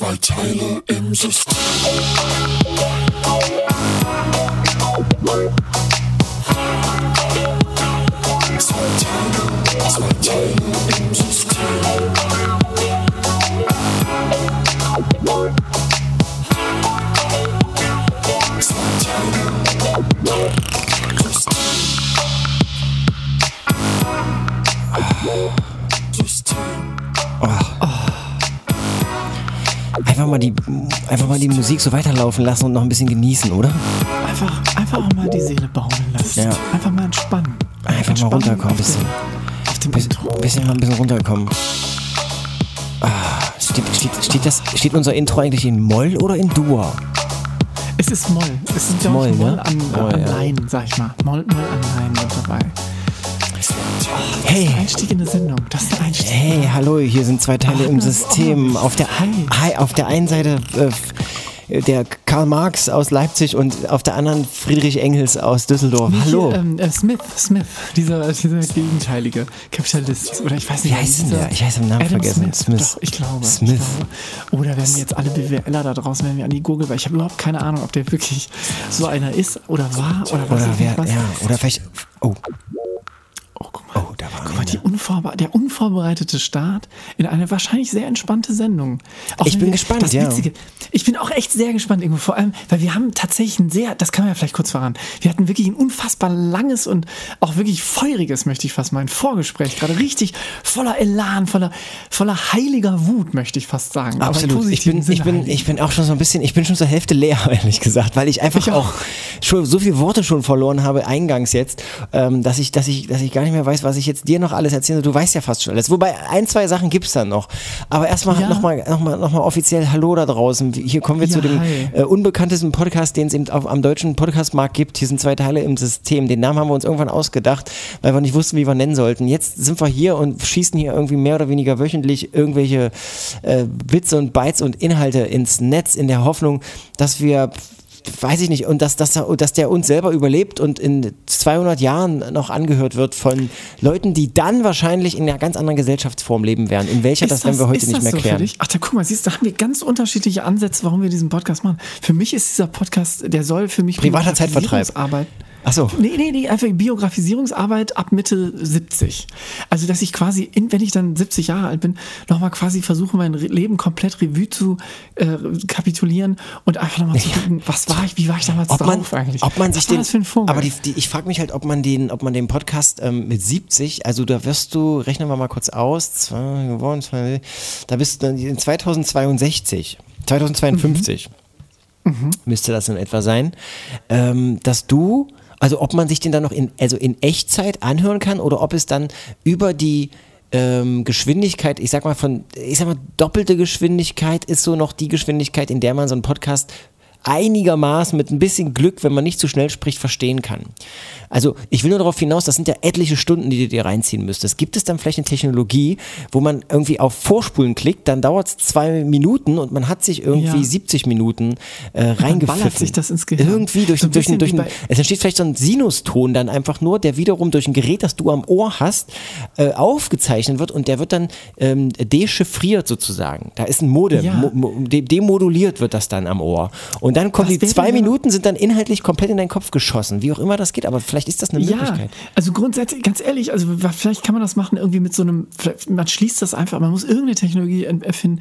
Zwei Teile im System. Mal, die, einfach mal die Musik so weiterlaufen lassen und noch ein bisschen genießen, oder? Einfach, einfach auch mal die Seele baumeln lassen. Ja. Einfach mal entspannen. Einfach mal Entspannen runterkommen, auf bisschen. Auf dem Bisschen, bisschen mal ein bisschen runterkommen. Ah, steht, steht, steht, das, steht unser Intro eigentlich in Moll oder in Dur? Es ist Moll. Es glaube ich, Moll, Moll ne? an, Moll, an ja. Laien, sag ich mal. Moll, Moll an Laien mit dabei. Hey, Einstieg in eine Sendung. Das ist ein Einstieg. hey, hallo, hier sind zwei Teile im System. Auf der, hi, auf der einen Seite äh, der Karl Marx aus Leipzig und auf der anderen Friedrich Engels aus Düsseldorf. Nee, Hallo. Ähm, äh, Smith, Smith, dieser, dieser gegenteilige Kapitalist. Oder ich weiß nicht, Wie heißt denn der? Ich heiße den Namen Adam vergessen. Smith. Smith. Doch, ich glaube. Smith. Ich glaube. Oder werden jetzt alle BWLer da draußen, werden wir an die Google, weil ich habe überhaupt keine Ahnung, ob der wirklich so einer ist oder war oder was. Oder wer, ja, oder vielleicht, oh, Oh, oh, da war Guck mal, die unvorbe der unvorbereitete Start in eine wahrscheinlich sehr entspannte Sendung. Auch Ich bin wir- gespannt, das ja. Witzige, ich bin auch echt sehr gespannt, irgendwo. Vor allem, weil wir haben tatsächlich ein sehr, das kann man ja vielleicht kurz verraten, wir hatten wirklich ein unfassbar langes und auch wirklich feuriges, möchte ich fast meinen, Vorgespräch. Gerade richtig voller Elan, voller, voller heiliger Wut, möchte ich fast sagen. Absolut. Ich bin, ich, bin, heilig. ich bin auch schon so ein bisschen, ich bin schon zur Hälfte leer, ehrlich gesagt, weil ich einfach Ich auch. auch schon so viele Worte schon verloren habe, eingangs jetzt, ähm, dass, ich, dass, ich, dass ich gar nicht mehr weiß, was ich jetzt dir noch alles erzähle. Du weißt ja fast schon alles. Wobei, ein, zwei Sachen gibt's dann noch. Aber erstmal Ja. nochmal noch mal, noch mal offiziell Hallo da draußen. Hier kommen wir Ja, zu dem äh, unbekanntesten Podcast, den es eben auf, am deutschen Podcastmarkt gibt. Hier sind zwei Teile im System. Den Namen haben wir uns irgendwann ausgedacht, weil wir nicht wussten, wie wir nennen sollten. Jetzt sind wir hier und schießen hier irgendwie mehr oder weniger wöchentlich irgendwelche äh, Witze und Bytes und Inhalte ins Netz in der Hoffnung, dass wir weiß ich nicht, und dass, dass, dass der uns selber überlebt und in 200 Jahren noch angehört wird von Leuten, die dann wahrscheinlich in einer ganz anderen Gesellschaftsform leben werden. In welcher, das, werden wir heute ist nicht mehr so klären. Ach, da guck mal, siehst du, da haben wir ganz unterschiedliche Ansätze, warum wir diesen Podcast machen. Für mich ist dieser Podcast, der soll für mich Privater Zeitvertreib. Biografisierungsarbeit- Ach so. Nee, nee, nee, einfach Biografisierungsarbeit ab Mitte 70. Also, dass ich quasi, in, wenn ich dann 70 Jahre alt bin, nochmal quasi versuche, mein Leben komplett Revue zu äh, kapitulieren und einfach nochmal zu gucken, was war ich, wie war ich damals ob man, drauf eigentlich? ob man sich was war den, das für ein Vogel? aber die, die, ich frage mich halt, ob man den, ob man den Podcast ähm, mit 70, also da wirst du, rechnen wir mal kurz aus, zwei, geworden, zwei, da bist du dann in 2062, 2052 müsste das in etwa sein, ähm, dass du, also ob man sich den dann noch in, also in Echtzeit anhören kann oder ob es dann über die ähm, Geschwindigkeit, ich sag mal von, ich sag mal, doppelte Geschwindigkeit ist so noch die Geschwindigkeit, in der man so einen Podcast einigermaßen mit ein bisschen Glück, wenn man nicht zu schnell spricht, verstehen kann. Also ich will nur darauf hinaus, das sind ja etliche Stunden, die du dir reinziehen müsstest. Gibt es dann vielleicht eine Technologie, wo man irgendwie auf Vorspulen klickt, dann dauert es zwei Minuten und man hat sich irgendwie Ja. 70 Minuten äh, dann reingepfiffen. ballert sich das ins Gehirn. Irgendwie durch, So ein durch, durch, bei- es entsteht vielleicht so ein Sinuston dann einfach nur, der wiederum durch ein Gerät, das du am Ohr hast, äh, aufgezeichnet wird und der wird dann ähm, dechiffriert sozusagen. Da ist ein Modem, Ja. mo, mo, de, demoduliert wird das dann am Ohr. Und dann kommen Was die zwei Minuten, sind dann inhaltlich komplett in deinen Kopf geschossen. Wie auch immer das geht, aber vielleicht ist das eine Ja, Möglichkeit. also grundsätzlich, ganz ehrlich, also vielleicht kann man das machen irgendwie mit so einem, man schließt das einfach, man muss irgendeine Technologie en- erfinden,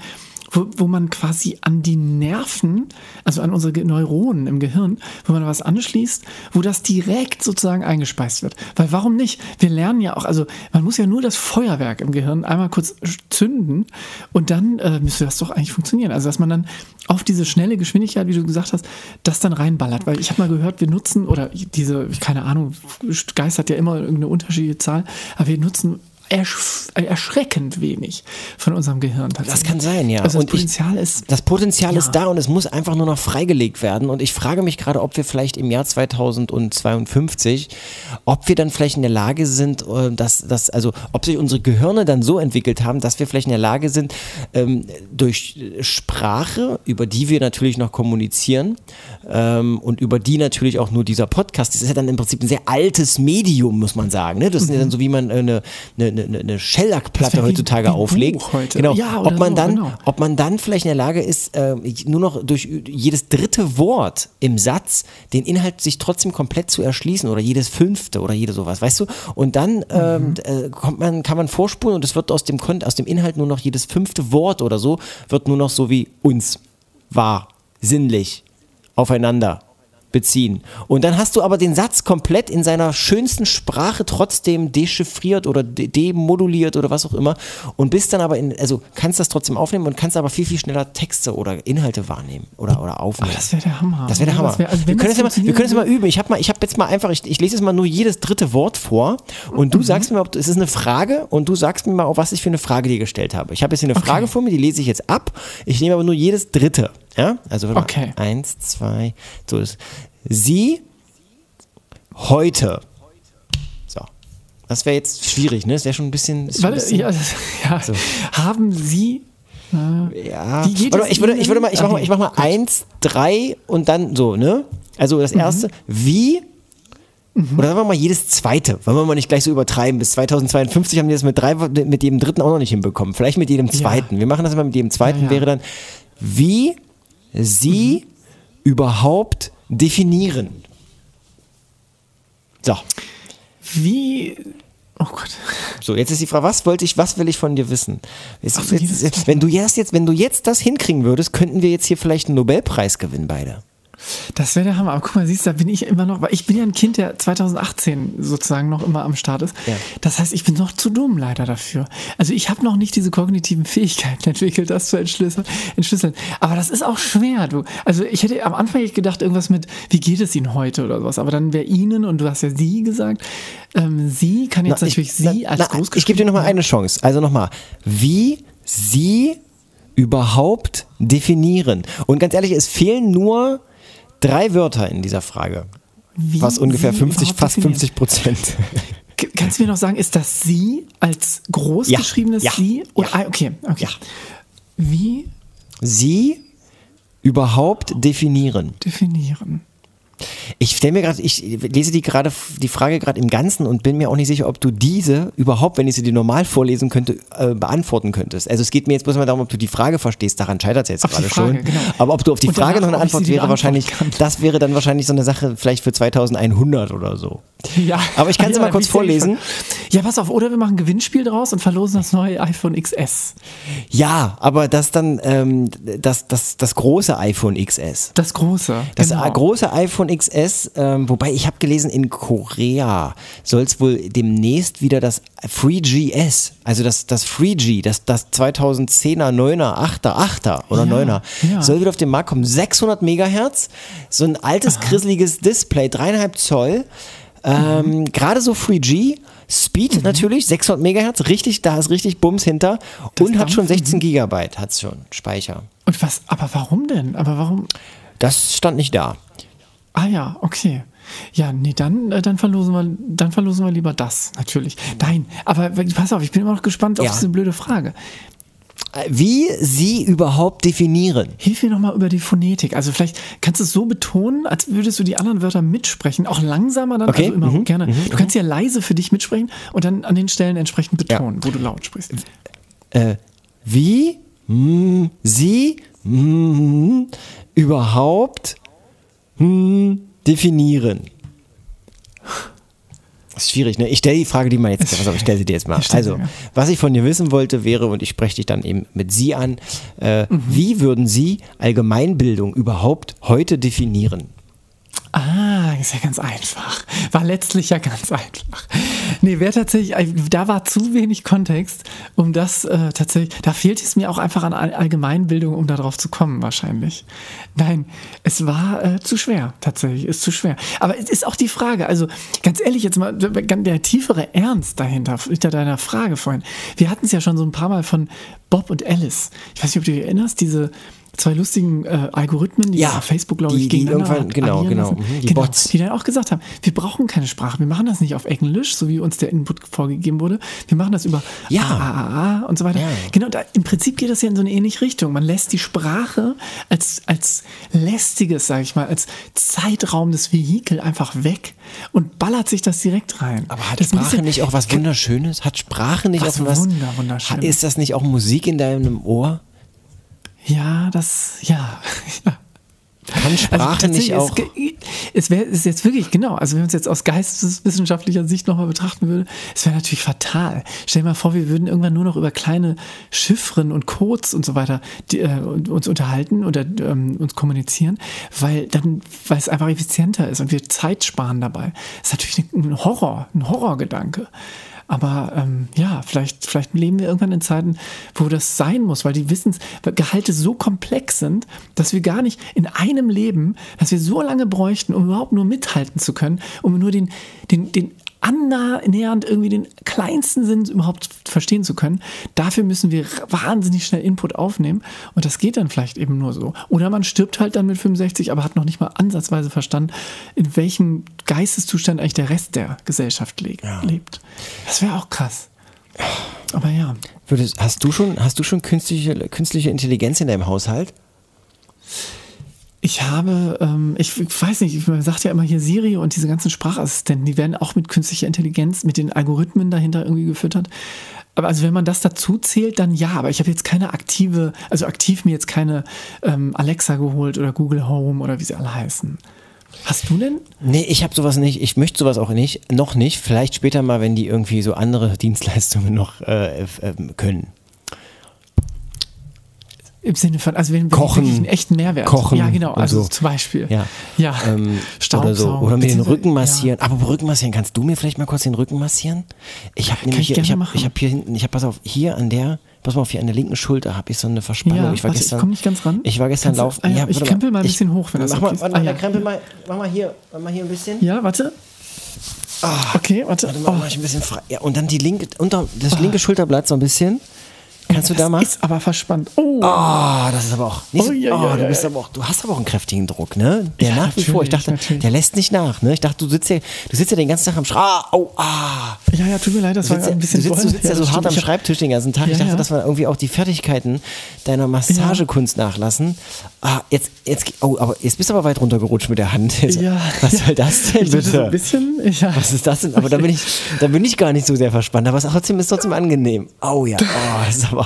wo, wo man quasi an die Nerven, also an unsere Neuronen im Gehirn, wo man was anschließt, wo das direkt sozusagen eingespeist wird. Weil warum nicht? Wir lernen ja auch, also man muss ja nur das Feuerwerk im Gehirn einmal kurz zünden und dann äh, müsste das doch eigentlich funktionieren. Also dass man dann auf diese schnelle Geschwindigkeit, wie du gesagt hast, das dann reinballert. Weil ich habe mal gehört, wir nutzen, oder diese, keine Ahnung, Geist hat ja immer irgendeine unterschiedliche Zahl, aber wir nutzen ersch erschreckend wenig von unserem Gehirn tatsächlich. Das kann sein, ja. Also das Und ich- Potenzial ist. Das Potenzial Ja. ist da und es muss einfach nur noch freigelegt werden. Und ich frage mich gerade, ob wir vielleicht im Jahr 2052, ob wir dann vielleicht in der Lage sind, äh, dass, dass also ob sich unsere Gehirne dann so entwickelt haben, dass wir vielleicht in der Lage sind, ähm, durch Sprache, über die wir natürlich noch kommunizieren, ähm, und über die natürlich auch nur dieser Podcast. Das ist ja dann im Prinzip ein sehr altes Medium, muss man sagen. Ne? Das ist ja dann so, wie man äh, eine, eine, eine, eine Shellac-Platte wie- heutzutage wie ein auflegt. Heute. Genau. Ja, ob man so, dann, genau. ob man dann vielleicht in der Lage ist, äh, nur noch durch jedes dritte Wort im Satz den Inhalt sich trotzdem komplett zu erschließen oder jedes fünfte oder jede sowas, weißt du? Und dann ähm, äh, kommt man, kann man vorspulen und es wird aus dem, aus dem Inhalt nur noch jedes fünfte Wort oder so, wird nur noch so wie uns, wahr, sinnlich, aufeinander beziehen. Und dann hast du aber den Satz komplett in seiner schönsten Sprache trotzdem dechiffriert oder de demoduliert oder was auch immer und bist dann aber in, also kannst das trotzdem aufnehmen und kannst aber viel, viel schneller Texte oder Inhalte wahrnehmen oder, oder aufnehmen. Aber das wäre der Hammer. Das wäre der? Hammer. wär- also wir, können das ja mal, wir können das mal üben. Ich habe mal, ich habe jetzt mal einfach, ich, ich lese jetzt mal nur jedes dritte Wort vor und Mhm. du sagst mir, ob es ist eine Frage und du sagst mir mal, auf was ich für eine Frage dir gestellt habe. Ich habe jetzt hier eine Okay. Frage vor mir, die lese ich jetzt ab. Ich nehme aber nur jedes dritte. Ja, also warte mal. Okay. eins, zwei, so ist. Sie heute. So. Das wäre jetzt schwierig, ne? Das wäre schon ein bisschen. schon ein Warte, bisschen ja, ja. Haben Sie ja. Wie geht Warte mal, ich würde, ich würde mal, ich mach mal, ich mach mal eins, drei und dann so, ne? Also das erste, Mhm. wie oder sagen wir mal jedes zweite, wollen wir mal nicht gleich so übertreiben. Bis 2052 haben die das mit drei, mit jedem dritten auch noch nicht hinbekommen. Vielleicht mit jedem zweiten. Wir machen das immer mit jedem zweiten. Ja, ja. Wäre dann, wie sie überhaupt definieren. So, wie. Oh Gott. so jetzt ist die Frage, was wollte ich, was will ich von dir wissen? Jetzt, Ach jetzt, wenn du jetzt, jetzt, wenn du jetzt das hinkriegen würdest, könnten wir jetzt hier vielleicht einen Nobelpreis gewinnen beide. Das wäre der Hammer. Aber guck mal, siehst du, da bin ich immer noch, weil ich bin ja ein Kind, der 2018 sozusagen noch immer am Start ist. Ja. Das heißt, ich bin noch zu dumm leider dafür. Also ich habe noch nicht diese kognitiven Fähigkeiten entwickelt, das zu entschlüsseln. entschlüsseln. Aber das ist auch schwer, du. Also ich hätte am Anfang gedacht, irgendwas mit, wie geht es Ihnen heute oder sowas. Aber dann wäre Ihnen, und du hast ja Sie gesagt, ähm, Sie kann jetzt Na, natürlich ich, Sie na, als na, Ich gebe dir nochmal eine Chance. Also nochmal, wie sie überhaupt definieren. Und ganz ehrlich, es fehlen nur drei Wörter in dieser Frage. Wie Was ungefähr Sie 50, überhaupt fast definieren. 50 Prozent. Kannst du mir noch sagen, ist das Sie als groß Ja, geschriebenes ja, Sie? Oder, ja. ah, okay, okay. Ja. Wie Sie überhaupt definieren. definieren? Ich stelle mir gerade, ich lese die gerade die Frage gerade im Ganzen und bin mir auch nicht sicher, ob du diese überhaupt, wenn ich sie dir normal vorlesen könnte, äh, beantworten könntest. Also es geht mir jetzt bloß mal darum, ob du die Frage verstehst. Daran scheitert es jetzt Auf gerade Frage, schon. genau. Aber ob du auf die Und Frage noch eine Antwort wäre wahrscheinlich, kann. das wäre dann wahrscheinlich so eine Sache vielleicht für 2100 oder so. Ja. Aber ich kann sie ja, mal kurz vorlesen. Ja, pass auf, oder wir machen ein Gewinnspiel draus und verlosen das neue iPhone XS. Ja, aber das dann ähm, das, das, das große iPhone XS. Das große. Das genau. große iPhone XS, ähm, wobei ich habe gelesen, in Korea soll es wohl demnächst wieder das 3GS, also das, das 3G, das, das 2010er, 9er, 8er, 8er oder Ja, 9er, ja. soll wieder auf den Markt kommen. 600 Megahertz, so ein altes, grisseliges Display, 3,5 Zoll, ähm, gerade so 3G, Speed Mhm. natürlich, 600 Megahertz, richtig, da ist richtig Bums hinter und hat schon 16 Gigabyte, hat schon Speicher. Und was, aber warum denn? Aber warum? Das stand nicht da. Ah ja, okay. Ja, nee, dann, äh, dann, verlosen wir, dann verlosen wir lieber das, natürlich. Nein, aber pass auf, ich bin immer noch gespannt auf Ja. diese blöde Frage. Wie sie überhaupt definieren. Hilf mir nochmal über die Phonetik. Also vielleicht kannst du es so betonen, als würdest du die anderen Wörter mitsprechen. Auch langsamer dann, Okay, also immer mhm, gerne. du kannst ja leise für dich mitsprechen und dann an den Stellen entsprechend betonen, wo du laut sprichst. Äh, wie mm, sie mm, überhaupt mm, definieren. Das ist schwierig, ne? Ich stelle die Frage, die mal jetzt, pass auf, ich stelle sie dir jetzt mal. Also, was ich von dir wissen wollte, wäre, und ich spreche dich dann eben mit Sie an, äh, Mhm. wie würden Sie Allgemeinbildung überhaupt heute definieren? Ah, ist ja ganz einfach. War letztlich ja ganz einfach. Nee, wäre tatsächlich, äh, da war zu wenig Kontext, um das äh, tatsächlich, da fehlt es mir auch einfach an All- Allgemeinbildung, um darauf zu kommen, wahrscheinlich. Nein, es war äh, zu schwer, tatsächlich, ist zu schwer. Aber es ist auch die Frage, also ganz ehrlich, jetzt mal der tiefere Ernst dahinter, hinter deiner Frage vorhin. Wir hatten es ja schon so ein paar Mal von Bob und Alice. Ich weiß nicht, ob du dich erinnerst, diese zwei lustigen äh, Algorithmen, die Ja, Facebook, glaube ich, die gegeneinander irgendwann- genau, genau, mhm, die genau, Bots. die dann auch gesagt haben, wir brauchen keine Sprache, wir machen das nicht auf Englisch, so wie uns der Input vorgegeben wurde, wir machen das über Ja. AAA und so weiter. Ja. Genau, da, im Prinzip geht das ja in so eine ähnliche Richtung. Man lässt die Sprache als, als lästiges, sage ich mal, als zeitraubendes Vehikel einfach weg und ballert sich das direkt rein. Aber hat das Sprache bisschen- nicht auch was Wunderschönes? Hat Sprache nicht Was auch was? Wunder- Wunderschönes. Ist das nicht auch Musik in deinem Ohr? Ja, das, ja. Kann Sprache nicht tatsächlich, auch. Es, es wäre ist jetzt wirklich, genau, also wenn man es jetzt aus geisteswissenschaftlicher Sicht nochmal betrachten würde, es wäre natürlich fatal. Stell dir mal vor, wir würden irgendwann nur noch über kleine Chiffren und Codes und so weiter die, äh, uns unterhalten oder ähm, uns kommunizieren, weil dann, weil es einfach effizienter ist und wir Zeit sparen dabei. Das ist natürlich ein Horror, ein Horrorgedanke. Aber ähm, ja, vielleicht, vielleicht leben wir irgendwann in Zeiten, wo das sein muss, weil die Wissensgehalte so komplex sind, dass wir gar nicht in einem Leben, dass wir so lange bräuchten, um überhaupt nur mithalten zu können, um nur den, den, den annähernd irgendwie den kleinsten Sinn überhaupt verstehen zu können. Dafür müssen wir wahnsinnig schnell Input aufnehmen und das geht dann vielleicht eben nur so. Oder man stirbt halt dann mit 65, aber hat noch nicht mal ansatzweise verstanden, in welchem Geisteszustand eigentlich der Rest der Gesellschaft le lebt. Das wäre auch krass. Aber ja. Würdest, hast du schon, hast du schon künstliche, künstliche Intelligenz in deinem Haushalt? Ich habe, ähm, ich weiß nicht, man sagt ja immer hier Siri und diese ganzen Sprachassistenten, die werden auch mit künstlicher Intelligenz, mit den Algorithmen dahinter irgendwie gefüttert. Aber also wenn man das dazu zählt, dann ja. Aber ich habe jetzt keine aktive, also aktiv mir jetzt keine ähm, Alexa geholt oder Google Home oder wie sie alle heißen. Hast du denn? Nee, ich habe sowas nicht. Ich möchte sowas auch nicht. Noch nicht. Vielleicht später mal, wenn die irgendwie so andere Dienstleistungen noch äh, ähm, können. Im Sinne von, also wenn, Kochen. einen echten Mehrwert. Kochen Ja, genau. Also so. zum Beispiel. Ja. Ja. Ähm, oder so. Oder mir den Rücken massieren. Aber Rücken massieren, kannst du mir vielleicht mal kurz den Rücken massieren? Ich habe nämlich ich hier, ich habe ich hab hier hinten, ich habe, pass auf, hier an der, pass mal auf, hier an der linken Schulter habe ich so eine Verspannung. Ja, ich war warte, ich gestern, komm nicht ganz ran. Ich war gestern laufen. ah ja, ich krempel mal ein bisschen hoch, wenn das mach okay mal, ist. Warte, Ah, mal, ja. krempel mal, mach mal hier, mach mal hier ein bisschen. Ja, warte. okay, warte. Warte mal, Oh. mach ich ein bisschen frei. Ja, und dann die linke, unter, das linke Schulterblatt so ein bisschen. Kannst du das da mal? ist aber verspannt. Oh. Ah, das ist aber auch nicht so, Oh, ja, oh, ja, du ja, bist ja. aber auch, du hast aber auch einen kräftigen Druck, ne? Der Ja, nach wie vor. Ich dachte, natürlich. der lässt nicht nach, ne? Ich dachte, du sitzt ja, du sitzt ja den ganzen Tag am Schreibtisch. Ah, oh, ah. Ja, ja, tut mir leid, das Du war ja, ein du bisschen sitzt, du sitzt ja, das so hart stimmt. am Schreibtisch den ganzen Tag. ich Ja, dachte, ja. das war irgendwie auch die Fertigkeiten deiner Massagekunst nachlassen. Ah, jetzt, jetzt, oh, aber jetzt bist du aber weit runtergerutscht mit der Hand. Jetzt, Ja, was ja. soll das denn bitte? so ein bisschen, ja. Was ist das denn? Aber da bin ich, da bin ich gar nicht so sehr verspannt. Aber es ist trotzdem ist trotzdem angenehm. Oh ja, oh, das ist aber.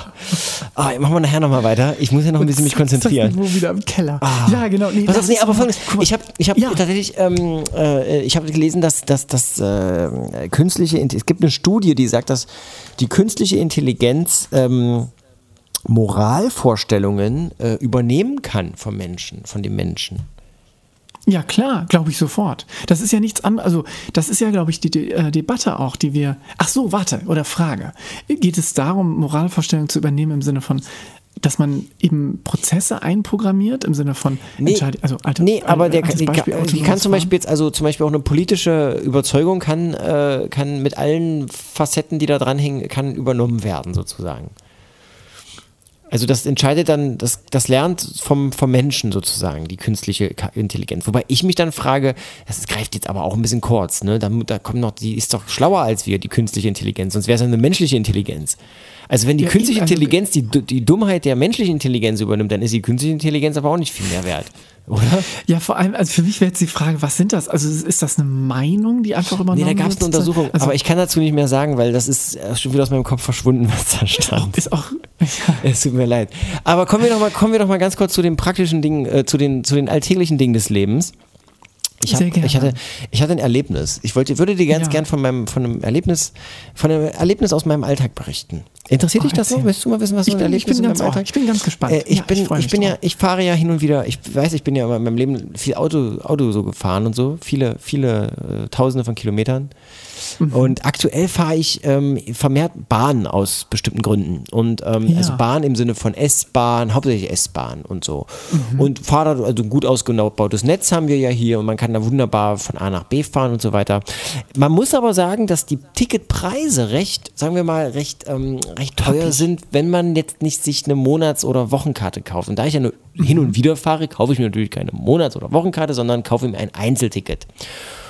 Ah, machen wir nachher nochmal weiter. Ich muss ja noch ein bisschen mich konzentrieren. Das Niveau wieder im Keller. Ah. Ja, genau. Nee, Pass auf, nee, aber folgendes. Ich habe ich hab Ja. tatsächlich, ähm, äh, ich habe gelesen, dass, dass, dass äh, künstliche, es gibt eine Studie, die sagt, dass die künstliche Intelligenz ähm, Moralvorstellungen äh, übernehmen kann vom Menschen, von dem Menschen. Ja, klar, glaube ich sofort. Das ist ja nichts anderes. Also, das ist ja, glaube ich, die De äh, Debatte auch, die wir. Ach so, warte, oder Frage. Geht es darum, Moralvorstellungen zu übernehmen im Sinne von, dass man eben Prozesse einprogrammiert, im Sinne von Entscheid- also alte, nee, aber der, die, Beispiel, kann- die kann zum Beispiel jetzt, also zum Beispiel auch eine politische Überzeugung kann, äh, kann mit allen Facetten, die da dranhängen, kann übernommen werden, sozusagen. Also das entscheidet dann, das, das lernt vom, vom Menschen sozusagen, die künstliche Intelligenz. Wobei ich mich dann frage, das greift jetzt aber auch ein bisschen kurz, ne? Da, da kommt noch, die ist doch schlauer als wir, die künstliche Intelligenz, sonst wäre es ja eine menschliche Intelligenz. Also wenn die Ja, künstliche also- Intelligenz die, die Dummheit der menschlichen Intelligenz übernimmt, dann ist die künstliche Intelligenz aber auch nicht viel mehr wert, oder? Ja, vor allem, also für mich wäre jetzt die Frage, was sind das? Also ist das eine Meinung, die einfach übernommen Nee, da gab es eine Untersuchung, Also, aber ich kann dazu nicht mehr sagen, weil das ist äh, schon wieder aus meinem Kopf verschwunden, was da stand. ist auch. Ja. Es tut mir leid. Aber kommen wir doch mal, kommen wir doch mal ganz kurz zu den praktischen Dingen, äh, zu, den, zu den alltäglichen Dingen des Lebens. Ich, hab, ich, hatte, ich hatte ein Erlebnis. Ich wollte, würde dir ganz Ja. gern von meinem von einem Erlebnis, von einem Erlebnis aus meinem Alltag berichten. Interessiert Oh, dich das so? Willst du mal wissen, was so Ich ein bin- ich Erlebnis bin in ganz. Alltag? Ich bin ganz gespannt. Äh, ich Ja, bin, ich ich, bin ja, drauf. ich fahre ja hin und wieder. Ich weiß, ich bin ja in meinem Leben viel Auto, Auto so gefahren und so, viele, viele äh, Tausende von Kilometern. Und aktuell fahre ich ähm, vermehrt Bahn aus bestimmten Gründen. Und ähm, Ja. also Bahn im Sinne von S-Bahn, hauptsächlich S-Bahn und so. Mhm. Und fahre da, also ein gut ausgebautes Netz haben wir ja hier und man kann da wunderbar von A nach B fahren und so weiter. Man muss aber sagen, dass die Ticketpreise recht, sagen wir mal, recht, ähm, recht teuer sind, wenn man jetzt nicht sich eine Monats- oder Wochenkarte kauft. Und da ich ja nur hin und wieder fahre, kaufe ich mir natürlich keine Monats- oder Wochenkarte, sondern kaufe mir ein Einzelticket.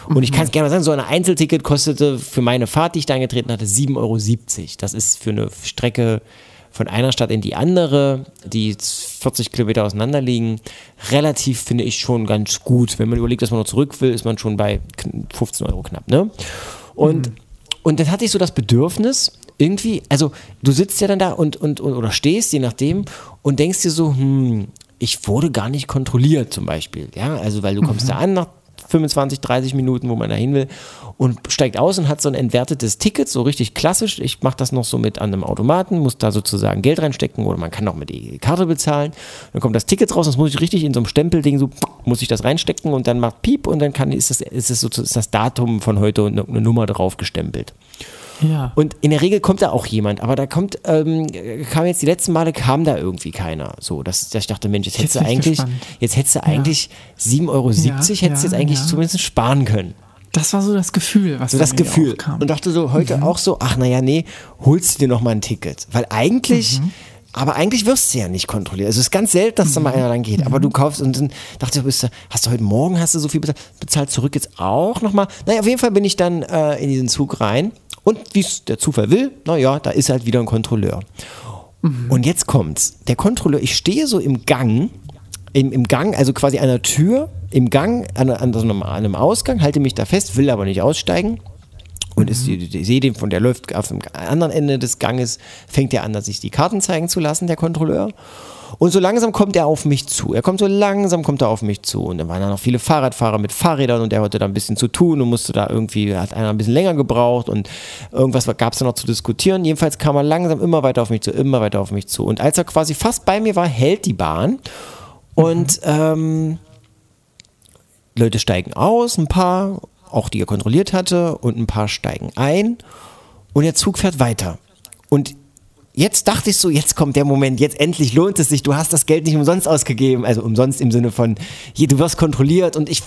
Und ich kann es gerne mal sagen, so ein Einzelticket kostete für meine Fahrt, die ich da angetreten hatte, 7,70 Euro. Das ist für eine Strecke von einer Stadt in die andere, die 40 Kilometer auseinander liegen, relativ, finde ich, schon ganz gut. Wenn man überlegt, dass man noch zurück will, ist man schon bei kn- 15 Euro knapp. Ne? Und, und dann hatte ich so das Bedürfnis, irgendwie, also du sitzt ja dann da und, und, und oder stehst, je nachdem, und denkst dir so, hm, ich wurde gar nicht kontrolliert zum Beispiel. Ja, also weil du kommst da an nach 25, 30 Minuten, wo man da hin will und steigt aus und hat so ein entwertetes Ticket, so richtig klassisch. Ich mache das noch so mit an einem Automaten, muss da sozusagen Geld reinstecken oder man kann auch mit die Karte bezahlen. Dann kommt das Ticket raus, das muss ich richtig in so einem Stempelding, so muss ich das reinstecken und dann macht Piep und dann kann, ist, das, ist, das, ist das Datum von heute und eine Nummer drauf gestempelt. Ja. Und in der Regel kommt da auch jemand, aber da kommt, ähm, kam jetzt die letzten Male kam da irgendwie keiner. So, dass, dass ich dachte, Mensch, jetzt hättest du eigentlich, gespannt. jetzt hättest du eigentlich 7,70 Euro, Ja, hättest du jetzt ja, eigentlich ja. zumindest sparen können. das war so das Gefühl, was So das Gefühl. Und dachte so heute auch so, ach naja, nee, holst du dir noch mal ein Ticket. Weil eigentlich, aber eigentlich wirst du ja nicht kontrolliert. Also es ist ganz selten, dass da mal einer dann geht. Aber du kaufst und dann dachte ich, bist du, hast du heute Morgen hast du so viel bezahlt, bezahlt zurück jetzt auch noch mal. Naja, auf jeden Fall bin ich dann äh, in diesen Zug rein. Und wie es der Zufall will, naja, da ist halt wieder ein Kontrolleur. Und jetzt kommt's. Der Kontrolleur, ich stehe so im Gang, im, im Gang, also quasi an der Tür, im Gang, an, an, so einem, an einem Ausgang, halte mich da fest, will aber nicht aussteigen. Und ist, ich, ich sehe den von der läuft auf dem anderen Ende des Ganges, fängt er an, sich die Karten zeigen zu lassen, der Kontrolleur. Und so langsam kommt er auf mich zu. Er kommt so langsam, kommt er auf mich zu. Und dann waren da noch viele Fahrradfahrer mit Fahrrädern und der hatte da ein bisschen zu tun und musste da irgendwie, hat einer ein bisschen länger gebraucht und irgendwas gab es da noch zu diskutieren. Jedenfalls kam er langsam immer weiter auf mich zu, immer weiter auf mich zu. Und als er quasi fast bei mir war, hält die Bahn und ähm, Leute steigen aus, ein paar, auch die er kontrolliert hatte, und ein paar steigen ein und der Zug fährt weiter. Und jetzt dachte ich so, jetzt kommt der Moment, jetzt endlich lohnt es sich, du hast das Geld nicht umsonst ausgegeben, also umsonst im Sinne von, hier, du wirst kontrolliert und ich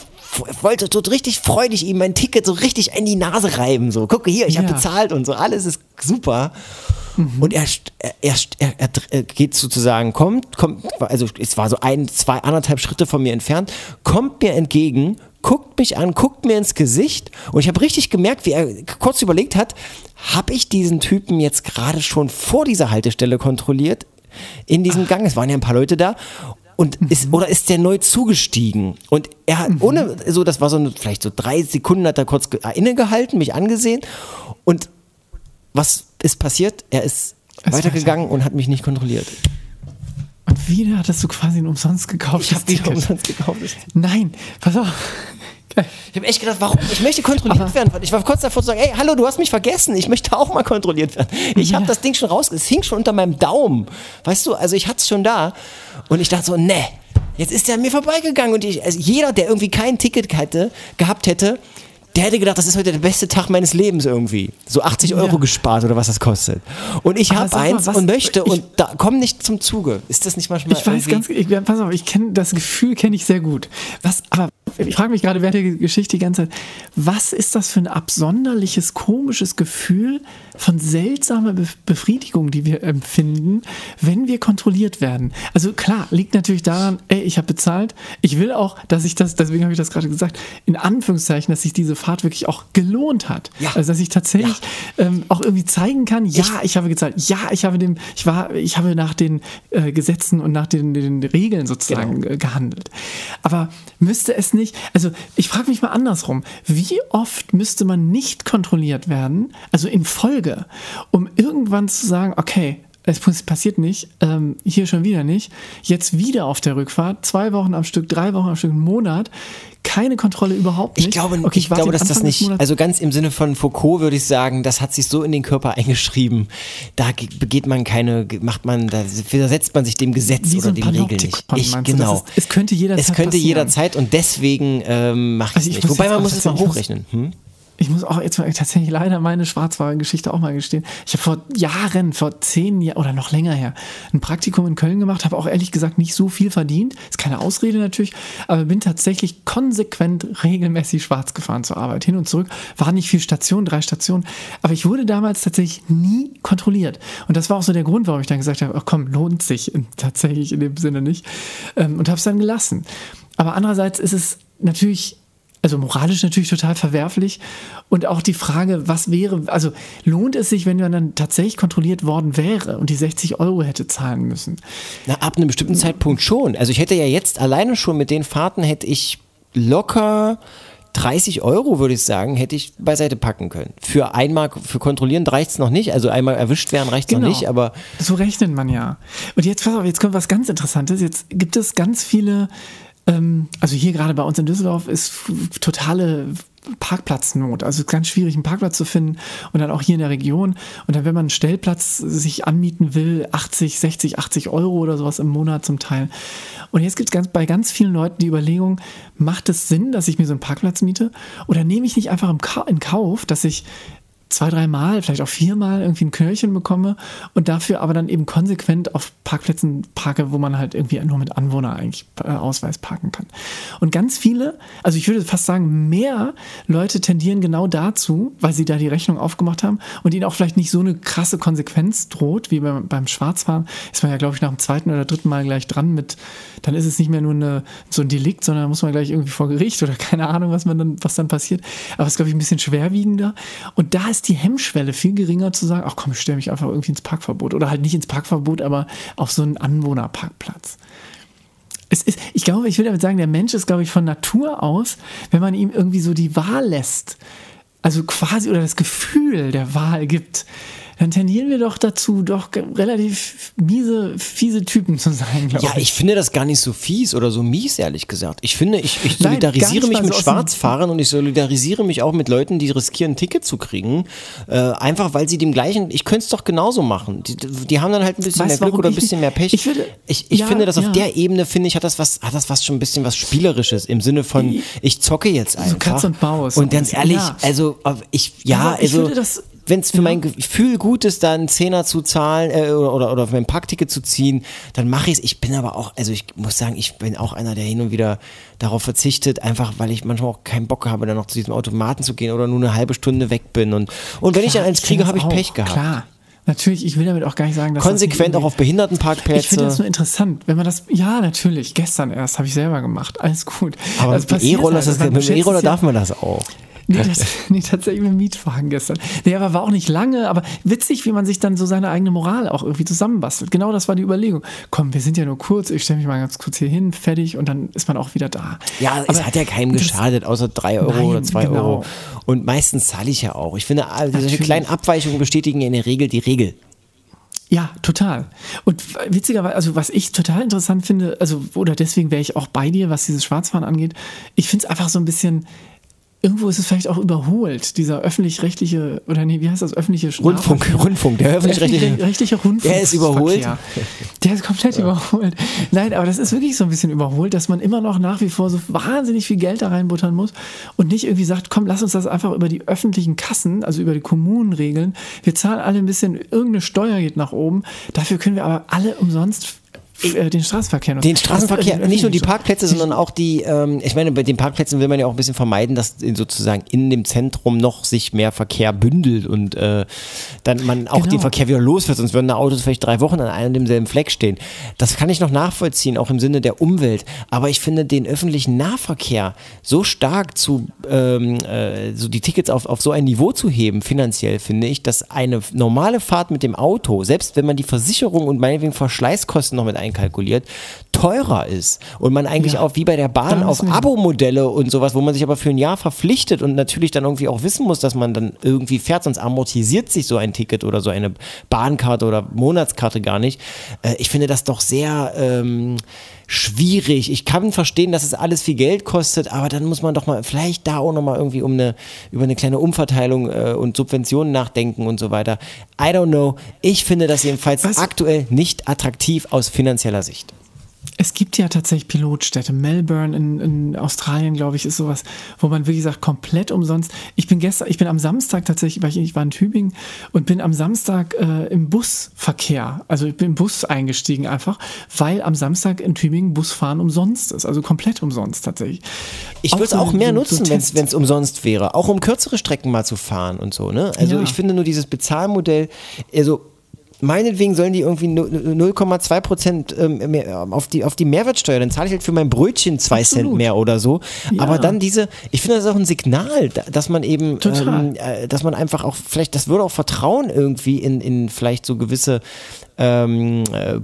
wollte so richtig freudig ihm mein Ticket so richtig in die Nase reiben, so, gucke hier, ich habe Ja. bezahlt und so, alles ist super. Und er, er, er, er geht sozusagen, kommt, kommt, also es war so ein, zwei, anderthalb Schritte von mir entfernt, kommt mir entgegen, guckt mich an, guckt mir ins Gesicht und ich habe richtig gemerkt, wie er kurz überlegt hat, habe ich diesen Typen jetzt gerade schon vor dieser Haltestelle kontrolliert in diesem Gang? Es waren ja ein paar Leute da. Und ist, oder ist der neu zugestiegen? Und er hat, ohne, so, das war so eine, vielleicht so drei Sekunden hat er kurz ge- innegehalten, mich angesehen. Und was ist passiert? Er ist ist weitergegangen und hat mich nicht kontrolliert. Und wieder hattest du quasi ein umsonst gekauft. Ich habe wieder umsonst gekauft. Nein, pass auf. Ich habe echt gedacht, warum? Ich möchte kontrolliert Aber- werden. Ich war kurz davor zu sagen, ey, hallo, du hast mich vergessen. Ich möchte auch mal kontrolliert werden. Ich habe Ja. das Ding schon raus, es hing schon unter meinem Daumen. Weißt du, also ich hatte es schon da. Und ich dachte so, ne, jetzt ist der an mir vorbeigegangen. Und ich, also jeder, der irgendwie kein Ticket hatte, gehabt hätte, der hätte gedacht, das ist heute der beste Tag meines Lebens irgendwie. So 80 Euro Ja. gespart oder was das kostet. Und ich habe sag mal, eins was- und möchte ich- und da komm nicht zum Zuge. Ist das nicht manchmal Ich weiß ganz, ich, pass auf, ich kenne das Gefühl kenne ich sehr gut. Was, aber ich frage mich gerade während der Geschichte die ganze Zeit, was ist das für ein absonderliches, komisches Gefühl von seltsamer Be Befriedigung, die wir empfinden, wenn wir kontrolliert werden? Also klar, liegt natürlich daran, ey, ich habe bezahlt. Ich will auch, dass ich das, deswegen habe ich das gerade gesagt, in Anführungszeichen, dass sich diese Fahrt wirklich auch gelohnt hat. Ja. Also dass ich tatsächlich ähm, auch irgendwie zeigen kann, ja, ich, habe gezahlt, ja, ich habe dem, ich war, ich habe nach den äh, Gesetzen und nach den, den Regeln sozusagen Genau. gehandelt. Aber müsste es nicht, also ich frage mich mal andersrum, wie oft müsste man nicht kontrolliert werden, also in Folge, um irgendwann zu sagen, okay, es passiert nicht, ähm, hier schon wieder nicht, jetzt wieder auf der Rückfahrt, zwei Wochen am Stück, drei Wochen am Stück, einen Monat, keine Kontrolle überhaupt nicht. Ich glaube, Okay, ich warte glaube dass das Anfang des nicht, also ganz im Sinne von Foucault würde ich sagen, das hat sich so in den Körper eingeschrieben. Da ge- begeht man keine, macht man, da widersetzt man sich dem Gesetz Wie so oder ein den Regeln nicht. Ich, genau. Das ist- es könnte jederzeit Es könnte passieren. jederzeit und deswegen ähm, mache ich Also es ich nicht. muss Wobei man muss es mal hochrechnen. Hm? Ich muss auch jetzt mal tatsächlich leider meine Schwarzwagengeschichte auch mal gestehen. Ich habe vor Jahren, vor zehn Jahren oder noch länger her, ein Praktikum in Köln gemacht, habe auch ehrlich gesagt nicht so viel verdient. Ist keine Ausrede natürlich, aber bin tatsächlich konsequent regelmäßig schwarz gefahren zur Arbeit, hin und zurück. War nicht viel Station, drei Stationen, aber ich wurde damals tatsächlich nie kontrolliert. Und das war auch so der Grund, warum ich dann gesagt habe, ach komm, lohnt sich tatsächlich in dem Sinne nicht. Ähm, und habe es dann gelassen. Aber andererseits ist es natürlich also moralisch natürlich total verwerflich. Und auch die Frage, was wäre, also lohnt es sich, wenn man dann tatsächlich kontrolliert worden wäre und die 60 Euro hätte zahlen müssen? Na, ab einem bestimmten Zeitpunkt schon. Also ich hätte ja jetzt alleine schon mit den Fahrten hätte ich locker 30 Euro, würde ich sagen, hätte ich beiseite packen können. Für einmal, für kontrollieren reicht es noch nicht. Also einmal erwischt werden reicht es Genau. noch nicht, aber So rechnet man ja. Und jetzt, pass auf, jetzt kommt was ganz Interessantes. Jetzt gibt es ganz viele, ähm, also hier gerade bei uns in Düsseldorf ist totale Parkplatznot. Also ganz schwierig, einen Parkplatz zu finden und dann auch hier in der Region. Und dann, wenn man einen Stellplatz sich anmieten will, 80, 60, 80 Euro oder sowas im Monat zum Teil. Und jetzt gibt es ganz, bei ganz vielen Leuten die Überlegung, macht es Sinn, dass ich mir so einen Parkplatz miete? Oder nehme ich nicht einfach in Kauf, dass ich zwei, dreimal, vielleicht auch viermal irgendwie ein Knöllchen bekomme und dafür aber dann eben konsequent auf Parkplätzen parke, wo man halt irgendwie nur mit Anwohner eigentlich äh, Ausweis parken kann. Und ganz viele, also ich würde fast sagen, mehr Leute tendieren genau dazu, weil sie da die Rechnung aufgemacht haben und ihnen auch vielleicht nicht so eine krasse Konsequenz droht, wie beim, beim Schwarzfahren, ist man ja, glaube ich, nach dem zweiten oder dritten Mal gleich dran mit, dann ist es nicht mehr nur eine, so ein Delikt, sondern muss man gleich irgendwie vor Gericht oder keine Ahnung, was man dann, was dann passiert. Aber es ist, glaube ich, ein bisschen schwerwiegender. Und da ist die Hemmschwelle viel geringer zu sagen, ach komm, ich stelle mich einfach irgendwie ins Parkverbot. Oder halt nicht ins Parkverbot, aber auf so einen Anwohnerparkplatz. Es ist, ich glaube, ich will damit sagen, der Mensch ist, glaube ich, von Natur aus, wenn man ihm irgendwie so die Wahl lässt, also quasi oder das Gefühl der Wahl gibt, dann tendieren wir doch dazu, doch relativ miese, fiese Typen zu sein, glaube ja, ich finde das gar nicht so fies oder so mies, ehrlich gesagt. Ich finde, ich, ich Nein, solidarisiere nicht mich mit so Schwarzfahrern und ich solidarisiere mich auch mit Leuten, die riskieren, ein Ticket zu kriegen. Äh, einfach weil sie dem gleichen, ich könnte es doch genauso machen. Die, die haben dann halt ein bisschen Weißt mehr Glück oder ein ich- bisschen mehr Pech. ich würde- ich, ich ja, finde, dass auf ja. der Ebene, finde ich, hat das was, hat das was schon ein bisschen was Spielerisches im Sinne von, ich zocke jetzt einfach. Katz und Maus, so Und ganz ehrlich, ja. also ich, ja, ich also. Wenn es für mein Gefühl gut ist, da einen Zehner zu zahlen äh, oder, oder, oder auf mein Parkticket zu ziehen, dann mache ich es. Ich bin aber auch, also ich muss sagen, ich bin auch einer, der hin und wieder darauf verzichtet, einfach weil ich manchmal auch keinen Bock habe, dann noch zu diesem Automaten zu gehen oder nur eine halbe Stunde weg bin. Und, und wenn ich dann Klar, eins kriege, habe ich. Pech gehabt. Klar. Natürlich, ich will damit auch gar nicht sagen, dass Konsequent das auch auf Behindertenparkplätze. Ich finde das nur interessant, wenn man das, ja, natürlich, gestern erst habe ich selber gemacht, alles gut. aber Das mit E-Roller ja- darf man das auch. Nee, das, nee, tatsächlich mit dem Mietwagen gestern. Nee, aber war auch nicht lange, aber witzig, wie man sich dann so seine eigene Moral auch irgendwie zusammenbastelt. Genau das war die Überlegung. Komm, wir sind ja nur kurz, ich stelle mich mal ganz kurz hier hin, fertig und dann ist man auch wieder da. Ja, es Aber hat ja keinem geschadet, außer drei Euro Nein, oder zwei genau. Euro. Und meistens zahle ich ja auch. Ich finde, solche Natürlich. kleinen Abweichungen bestätigen in der Regel die Regel. Ja, total. Und witzigerweise, also was ich total interessant finde, also, oder deswegen wäre ich auch bei dir, was dieses Schwarzfahren angeht, ich finde es einfach so ein bisschen. Irgendwo ist es vielleicht auch überholt, dieser öffentlich-rechtliche, oder nee, wie heißt das, öffentliche Rundfunk, Nahverkehr? Rundfunk, der öffentlich-rechtliche. öffentlich-rechtliche Rundfunk. Der ist überholt. Der ist komplett überholt. Nein, aber das ist wirklich so ein bisschen überholt, dass man immer noch nach wie vor so wahnsinnig viel Geld da reinbuttern muss und nicht irgendwie sagt, komm, lass uns das einfach über die öffentlichen Kassen, also über die Kommunen regeln. Wir zahlen alle ein bisschen, irgendeine Steuer geht nach oben. Dafür können wir aber alle umsonst den Straßenverkehr nutzen. Den Straßenverkehr, äh, nicht nur die Parkplätze, sondern auch die, ähm, ich meine, bei den Parkplätzen will man ja auch ein bisschen vermeiden, dass sozusagen in dem Zentrum noch sich mehr Verkehr bündelt und äh, dann man auch Genau. den Verkehr wieder los wird, sonst würden da Autos vielleicht drei Wochen an einem und demselben Fleck stehen. Das kann ich noch nachvollziehen, auch im Sinne der Umwelt. Aber ich finde den öffentlichen Nahverkehr so stark zu, ähm, äh, so die Tickets auf, auf so ein Niveau zu heben, finanziell, finde ich, dass eine normale Fahrt mit dem Auto, selbst wenn man die Versicherung und meinetwegen Verschleißkosten noch mit einkalkuliert, teurer ist. Und man eigentlich Ja. auch wie bei der Bahn auf Abo-Modelle und sowas, wo man sich aber für ein Jahr verpflichtet und natürlich dann irgendwie auch wissen muss, dass man dann irgendwie fährt, sonst amortisiert sich so ein Ticket oder so eine Bahnkarte oder Monatskarte gar nicht. Äh, ich finde das doch sehr ähm, schwierig. Ich kann verstehen, dass es alles viel Geld kostet, aber dann muss man doch mal vielleicht da auch nochmal irgendwie um eine, über eine kleine Umverteilung äh, und Subventionen nachdenken und so weiter. I don't know. Ich finde das jedenfalls Was- aktuell nicht attraktiv aus finanzieller Sicht. Es gibt ja tatsächlich Pilotstädte. Melbourne in, in Australien, glaube ich, ist sowas, wo man wirklich sagt, komplett umsonst. Ich bin gestern, ich bin am Samstag tatsächlich, weil ich, ich war in Tübingen und bin am Samstag äh, im Busverkehr, also ich bin im Bus eingestiegen einfach, weil am Samstag in Tübingen Busfahren umsonst ist, also komplett umsonst tatsächlich. Ich würde es auch mehr nutzen, wenn es umsonst wäre. Auch um kürzere Strecken mal zu fahren und so. Ne? Also Ja. ich finde nur dieses Bezahlmodell, also meinetwegen sollen die irgendwie nu- 0,2 Prozent ähm, mehr auf, die, auf die Mehrwertsteuer, dann zahle ich halt für mein Brötchen zwei Cent Absolut. mehr oder so. Ja. Aber dann diese, ich finde das ist auch ein Signal, da- dass man eben, ähm, äh, dass man einfach auch, vielleicht, das würde auch Vertrauen irgendwie in, in vielleicht so gewisse ähm, äh,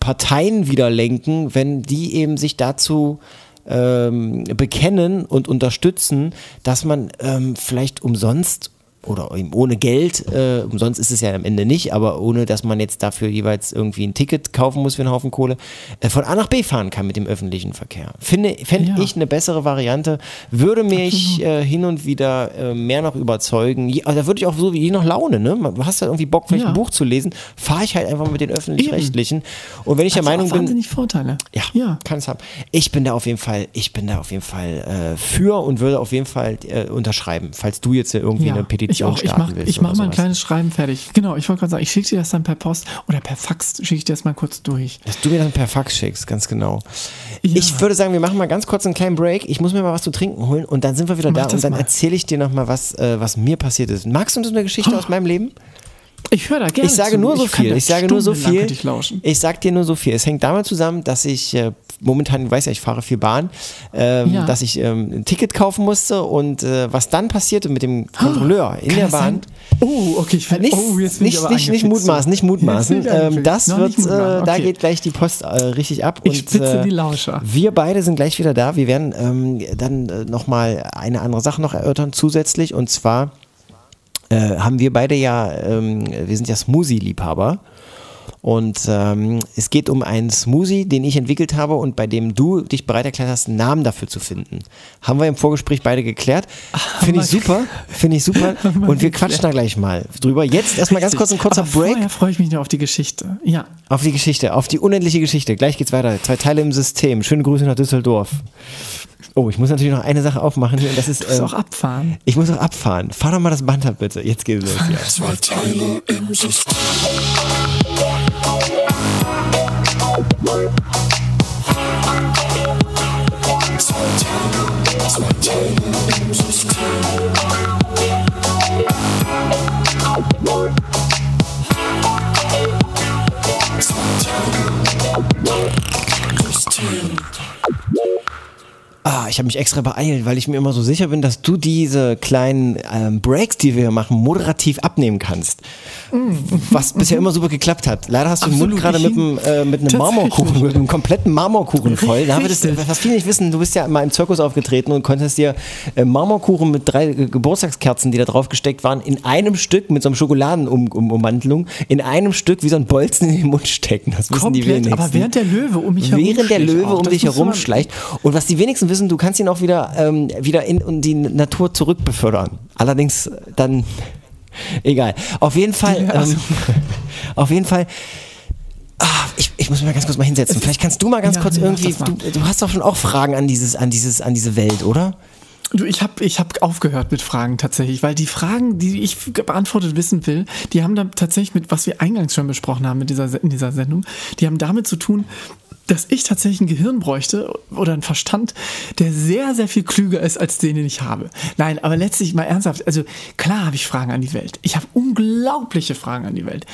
Parteien wieder lenken, wenn die eben sich dazu ähm, bekennen und unterstützen, dass man ähm, vielleicht umsonst oder eben ohne Geld, äh, umsonst ist es ja am Ende nicht, aber ohne, dass man jetzt dafür jeweils irgendwie ein Ticket kaufen muss für einen Haufen Kohle, äh, von A nach B fahren kann mit dem öffentlichen Verkehr. Finde, fände Ja. ich eine bessere Variante, würde mich äh, hin und wieder äh, mehr noch überzeugen. Je, also da würde ich auch so wie je nach Laune, ne? Man- Du hast ja irgendwie Bock, vielleicht Ja. ein Buch zu lesen, fahre ich halt einfach mit den öffentlich-rechtlichen. Und wenn ich der Hat ja Meinung auch bin, wahnsinnig Vorteile. ja, ja. kann es haben. Ich bin da auf jeden Fall, ich bin da auf jeden Fall äh, für und würde auf jeden Fall äh, unterschreiben, falls du jetzt irgendwie eine Petition ich auch. Ich mach, willst. ich mal ein kleines Schreiben fertig. Genau, ich wollte gerade sagen, ich schicke dir das dann per Post oder per Fax, schicke ich dir das mal kurz durch. Dass du mir dann per Fax schickst, ganz genau. Ja. Ich würde sagen, wir machen mal ganz kurz einen kleinen Break. Ich muss mir mal was zu trinken holen und dann sind wir wieder Mach da und dann erzähle ich dir nochmal, was, äh, was mir passiert ist. Magst du uns eine Geschichte aus meinem Leben? Ich höre da gerne Ich sage zu. nur so kann viel. Ich sage nur so viel. Ich, lauschen. Ich sag dir nur so viel. Es hängt damit zusammen, dass ich äh, momentan, du weißt ja, ich fahre viel Bahn, ähm, Ja. dass ich ähm, ein Ticket kaufen musste und äh, was dann passierte mit dem Kontrolleur in Kann der Bahn. Oh, okay, ich Nicht, oh, jetzt bin nicht, ich aber nicht, nicht mutmaßen, nicht mutmaßen. Ähm, das Noch wird, mutmaßen, äh, da okay. geht gleich die Post äh, richtig ab. Ich und, spitze äh, die Lauscher. Wir beide sind gleich wieder da. Wir werden ähm, dann äh, nochmal eine andere Sache noch erörtern zusätzlich und zwar äh, haben wir beide ja, ähm, wir sind ja Smoothie-Liebhaber. Und ähm, es geht um einen Smoothie, den ich entwickelt habe und bei dem du dich bereit erklärt hast, einen Namen dafür zu finden. Haben wir im Vorgespräch beide geklärt. Finde ich super. Finde ich super. Und wir quatschen da gleich mal drüber. Jetzt erstmal ganz kurz ein kurzer Aber Break Vorher freue ich mich noch auf die Geschichte. Ja. auf die Geschichte, auf die unendliche Geschichte. Gleich geht's weiter. Zwei Teile im System. Schöne Grüße nach Düsseldorf. Oh, ich muss natürlich noch eine Sache aufmachen hier und das ist. Du musst ähm, auch abfahren. ich muss auch abfahren. Fahr doch mal das Band ab, bitte. Jetzt geht's los. Ja. Zwei Teile im System. Teile, Ah, ich habe mich extra beeilt, weil ich mir immer so sicher bin, dass du diese kleinen ähm, Breaks, die wir hier machen, moderativ abnehmen kannst. Was bisher immer super geklappt hat. Leider hast du den Mund Absolut, gerade mit einem, äh, mit einem. Marmorkuchen, mit einem kompletten Marmorkuchen voll. Da das, was viele nicht wissen, du bist ja mal im Zirkus aufgetreten und konntest dir äh, Marmorkuchen mit drei äh, Geburtstagskerzen, die da drauf gesteckt waren, in einem Stück mit so einem Schokoladenummantelung, in einem Stück wie so ein Bolzen in den Mund stecken. Das wissen die Komplett, wenigsten. aber während der Löwe um mich herum Während der Löwe auch. um dich herumschleicht. Und was die wenigsten wissen, du kannst ihn auch wieder, ähm, wieder in, in die Natur zurückbefördern. Allerdings dann, egal. Auf jeden Fall, Ja, also- ähm, auf jeden Fall, ah, ich, ich muss mich mal ganz kurz mal hinsetzen. Vielleicht kannst du mal ganz Ja, kurz irgendwie, du, du hast doch schon auch Fragen an dieses, an dieses, an diese Welt, oder? Du, ich habe ich hab aufgehört mit Fragen tatsächlich, weil die Fragen, die ich beantwortet wissen will, die haben dann tatsächlich mit, was wir eingangs schon besprochen haben mit dieser, Se- in dieser Sendung, die haben damit zu tun, dass ich tatsächlich ein Gehirn bräuchte oder einen Verstand, der sehr, sehr viel klüger ist als den, den ich habe. Nein, aber letztlich mal ernsthaft, also klar habe ich Fragen an die Welt. Ich habe unglaubliche Fragen an die Welt.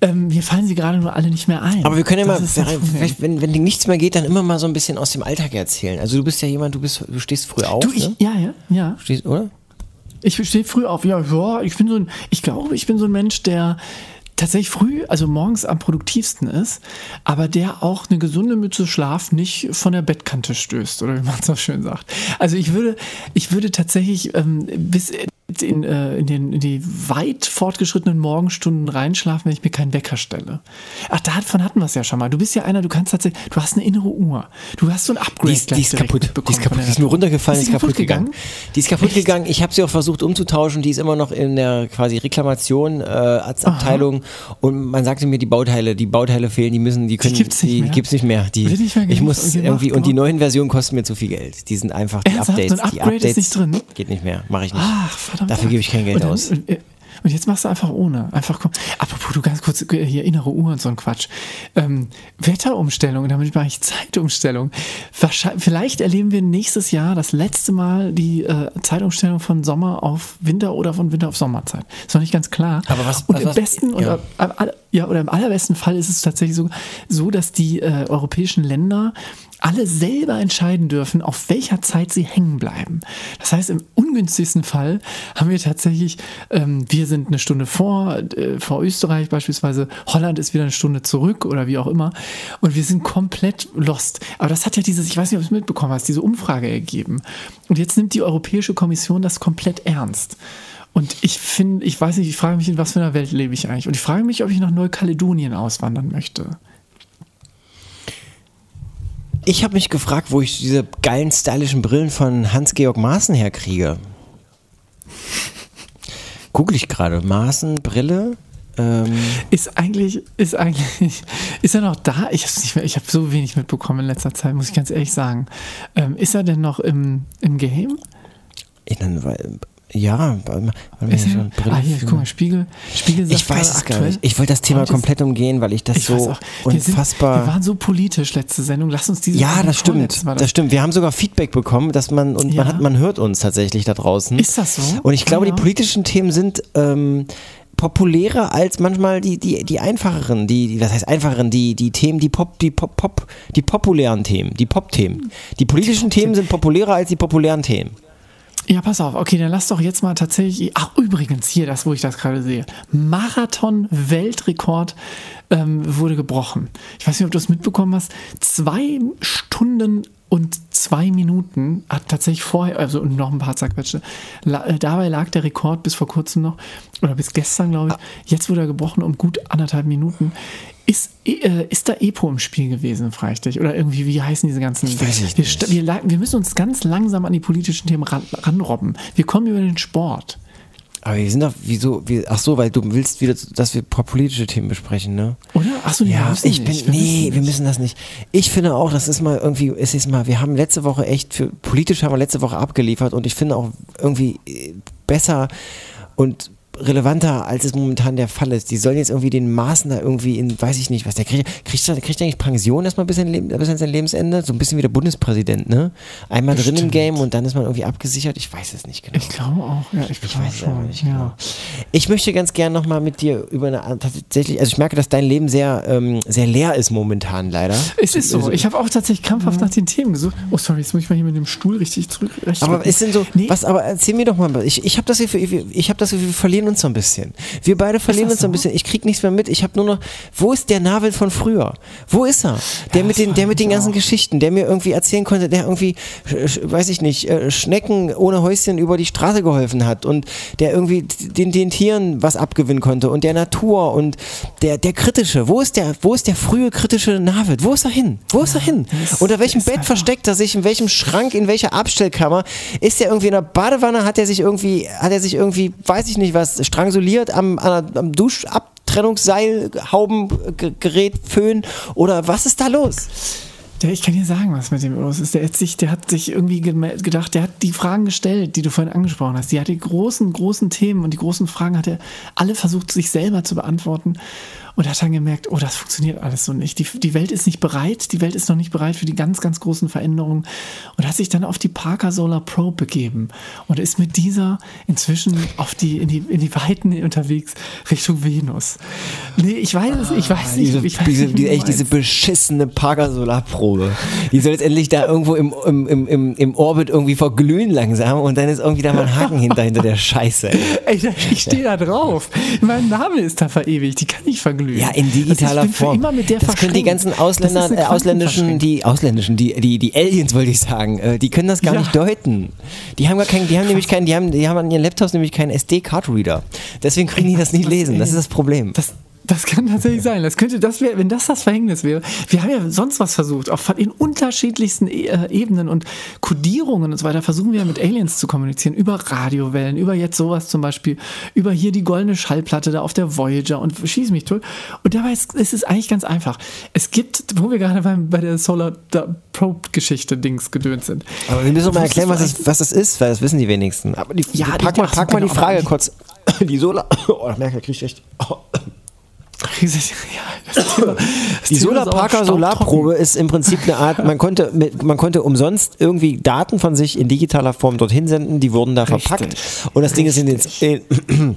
Ähm, mir fallen sie gerade nur alle nicht mehr ein. Aber wir können ja mal, vielleicht, wenn, wenn nichts mehr geht, dann immer mal so ein bisschen aus dem Alltag erzählen. Also du bist ja jemand, du bist, du stehst früh auf, Du, ich, ne? ja, ja, ja. Stehst, oder? Ich stehe früh auf. Ja, ja, ich bin so ein, ich glaube, ich bin so ein Mensch, der tatsächlich früh, also morgens am produktivsten ist, aber der auch eine gesunde Mütze Schlaf nicht von der Bettkante stößt, oder wie man es so schön sagt. Also ich würde, ich würde tatsächlich ähm, bis in, äh, in, den, in die weit fortgeschrittenen Morgenstunden reinschlafen, wenn ich mir keinen Wecker stelle. Ach, davon hatten wir es ja schon mal. Du bist ja einer, du kannst tatsächlich, du hast eine innere Uhr. Du hast so ein Upgrade Die ist, die ist kaputt. Die ist kaputt. Die ist nur runtergefallen, Ist ist die kaputt kaputt gegangen. gegangen? Die ist kaputt Echt? gegangen. Ich habe sie auch versucht umzutauschen. Die ist immer noch in der quasi Reklamation äh, als Abteilung. Und man sagte mir, die Bauteile, die Bauteile fehlen, die müssen, die können, gibt's nicht die mehr? gibt's nicht mehr. Die, Wird nicht mehr ich muss gemacht, irgendwie und die neuen Versionen kosten mir zu viel Geld. Die sind einfach die Ernsthaft? Updates. So ein die Upgrade ist Updates nicht drin? Geht nicht mehr, mache ich nicht. Ach, verdammt. Dafür gebe ich kein Geld und dann, aus. äh, Und jetzt machst du einfach ohne. Einfach komm. Apropos, du ganz kurz äh, hier innere Uhr und so ein Quatsch. Ähm, Wetterumstellung, damit mache ich Zeitumstellung. Wahrscheinlich, vielleicht erleben wir nächstes Jahr das letzte Mal die äh, Zeitumstellung von Sommer auf Winter oder von Winter auf Sommerzeit. Ist noch nicht ganz klar. Aber was- und was- im was- besten ja. oder, ja, oder im allerbesten Fall ist es tatsächlich so, so dass die äh, europäischen Länder alle selber entscheiden dürfen, auf welcher Zeit sie hängen bleiben. Das heißt, im ungünstigsten Fall haben wir tatsächlich, ähm, wir sind eine Stunde vor, äh, vor Österreich beispielsweise, Holland ist wieder eine Stunde zurück oder wie auch immer und wir sind komplett lost. Aber das hat ja dieses, ich weiß nicht, ob du es mitbekommen hast, diese Umfrage ergeben. Und jetzt nimmt die Europäische Kommission das komplett ernst. Und ich finde, ich weiß nicht, ich frage mich, in was für einer Welt lebe ich eigentlich? Und ich frage mich, ob ich nach Neukaledonien auswandern möchte. Ich habe mich gefragt, wo ich diese geilen stylischen Brillen von Hans-Georg Maaßen herkriege. Google ich gerade. Maaßen, Brille. Ähm, Ist eigentlich, ist eigentlich, ist er noch da? Ich habe nicht mehr, ich habe so wenig mitbekommen in letzter Zeit, muss ich ganz ehrlich sagen. Ähm, ist er denn noch im, im Game? ich dann, weil- ja, warte mal, Ist schon Brille Ah, hier, guck mal, Spiegel, Spiegel ich weiß es gar aktuell- nicht. Ich wollte das Thema komplett umgehen, weil ich das Ich so auch, wir, sind, unfassbar. wir waren so politisch letzte Sendung. Lass uns diese ja, das stimmt. war Das stimmt. Wir haben sogar Feedback bekommen, dass man und Ja. man hat, man hört uns tatsächlich da draußen. Ist das so? Und ich glaube, Ja. die politischen Themen sind ähm, populärer als manchmal die, die, die einfacheren, die, die, was heißt einfacheren, die, die Themen, die Pop, die Pop, Pop, die populären Themen, die Pop-Themen. Die politischen Themen sind populärer als die populären Themen. Ja, pass auf. Okay, dann lass doch jetzt mal tatsächlich. Ach, übrigens, hier, das, wo ich das gerade sehe. Marathon-Weltrekord ähm, wurde gebrochen. Ich weiß nicht, ob du es mitbekommen hast. Zwei Stunden und zwei Minuten hat tatsächlich vorher, also noch ein paar Zerquetsche. La, äh, dabei lag der Rekord bis vor kurzem noch, oder bis gestern, glaube ich. Jetzt wurde er gebrochen um gut anderthalb Minuten. Ist, äh, ist da Epo im Spiel gewesen, frage ich dich? Oder irgendwie, wie heißen diese ganzen. Ich weiß wir, nicht. wir, la- wir müssen uns ganz langsam an die politischen Themen ran, ranrobben. Wir kommen über den Sport. Aber wir sind doch, wieso, wie, ach so, weil du willst wieder, dass wir politische Themen besprechen, ne? Oder? Achso, nee, wir Ja, müssen ich bin, nicht. Nee, wir müssen das nicht. Ich finde auch, das ist mal irgendwie, es ist mal, wir haben letzte Woche echt für, politisch haben wir letzte Woche abgeliefert und ich finde auch irgendwie äh, besser und relevanter, als es momentan der Fall ist. Die sollen jetzt irgendwie den Maßen da irgendwie in, weiß ich nicht, was der kriegt. Kriegt der, kriegt der eigentlich Pension erstmal bis, Leben, bis an sein Lebensende? So ein bisschen wie der Bundespräsident, ne? Einmal drin im Bestimmt. Game und dann ist man irgendwie abgesichert. Ich weiß es nicht genau. Ich glaube auch, ja, ich, Ich glaube es aber schon. nicht ja. genau. Ich möchte ganz gern nochmal mit dir über eine tatsächlich, also ich merke, dass dein Leben sehr, ähm, sehr leer ist momentan leider. Es ist so. Also- Ich habe auch tatsächlich krampfhaft nach den Themen gesucht. Oh, sorry, jetzt muss ich mal hier mit dem Stuhl richtig zurück. Aber ist denn so, Nee, was, aber erzähl mir doch mal, ich, ich habe das Gefühl, ich habe das Gefühl, wir verlieren uns so ein bisschen. Wir beide verlieren uns so ein bisschen. Ich krieg nichts mehr mit. Ich habe nur noch, wo ist der Navel von früher? Wo ist er? Der mit das den, der mit den ganzen auch. Geschichten, der mir irgendwie erzählen konnte, der irgendwie, weiß ich nicht, äh, Schnecken ohne Häuschen über die Straße geholfen hat und der irgendwie den, den Tieren was abgewinnen konnte und der Natur und der, der kritische. Wo ist der, wo ist der frühe kritische Navel? Wo ist er hin? Wo ist er hin? Unter welchem Bett versteckt er sich? In welchem Schrank? In welcher Abstellkammer? Ist er irgendwie in der Badewanne? Hat er sich irgendwie, hat er sich irgendwie, weiß ich nicht was, stranguliert am, am Duschabtrennungsseil, Haubengerät, Föhn? Oder was ist da los? Ich kann dir sagen, was mit dem los ist. Der hat sich, der hat sich irgendwie gedacht, der hat die Fragen gestellt, die du vorhin angesprochen hast. Die hat die großen, großen Themen und die großen Fragen hat er alle versucht, sich selber zu beantworten. Und hat dann gemerkt, oh, das funktioniert alles so nicht. Die, die Welt ist nicht bereit, die Welt ist noch nicht bereit für die ganz, ganz großen Veränderungen. Und hat sich dann auf die Parker Solar Pro begeben und ist mit dieser inzwischen auf die, in, die, in die Weiten unterwegs Richtung Venus. Nee, ich weiß es, ich weiß nicht. Diese, ich weiß diese, nicht, die, echt, diese beschissene Parker Solarprobe. Die soll jetzt endlich da irgendwo im, im, im, im, im Orbit irgendwie verglühen langsam und dann ist irgendwie da mal ein Haken hinter, hinter der Scheiße. ey. Ich stehe da drauf. Mein Name ist da verewigt. Die kann nicht verglühen. Glühen. Ja, in digitaler für Form. Immer mit der das können die ganzen Ausländer, Das äh, ausländischen, die ausländischen, die, die, die Aliens wollte ich sagen, äh, die können das gar Ja. nicht deuten. Die haben gar keinen, die haben nämlich keinen, die haben, die haben an ihren Laptops nämlich keinen SD-Card-Reader. Deswegen können die das nicht lesen. Das ist das Problem. Das, das kann tatsächlich sein. Das könnte, das wäre, wenn das das Verhängnis wäre. Wir haben ja sonst was versucht, auf in unterschiedlichsten äh, Ebenen und Kodierungen und so weiter versuchen wir mit Aliens zu kommunizieren über Radiowellen, über jetzt sowas zum Beispiel, über hier die goldene Schallplatte da auf der Voyager und schieß mich tot. Und dabei ist, ist es eigentlich ganz einfach. Es gibt, wo wir gerade beim, bei der Solar da- Probe Geschichte Dings gedönt sind. Aber wir müssen mal erklären, was das, was das ist, weil das wissen die wenigsten. Aber die, Ja, pack die- mal, pack mal die Frage kurz. Die Solar. Oh, ich merke, da krieg ich echt. Oh. Ja, Thema, das Die Thema ist Solar auch Parker staubtrocken. Solarprobe ist im Prinzip eine Art, man konnte, mit, man konnte umsonst irgendwie Daten von sich in digitaler Form dorthin senden, die wurden da Richtig. verpackt und das Ding ist in den, in,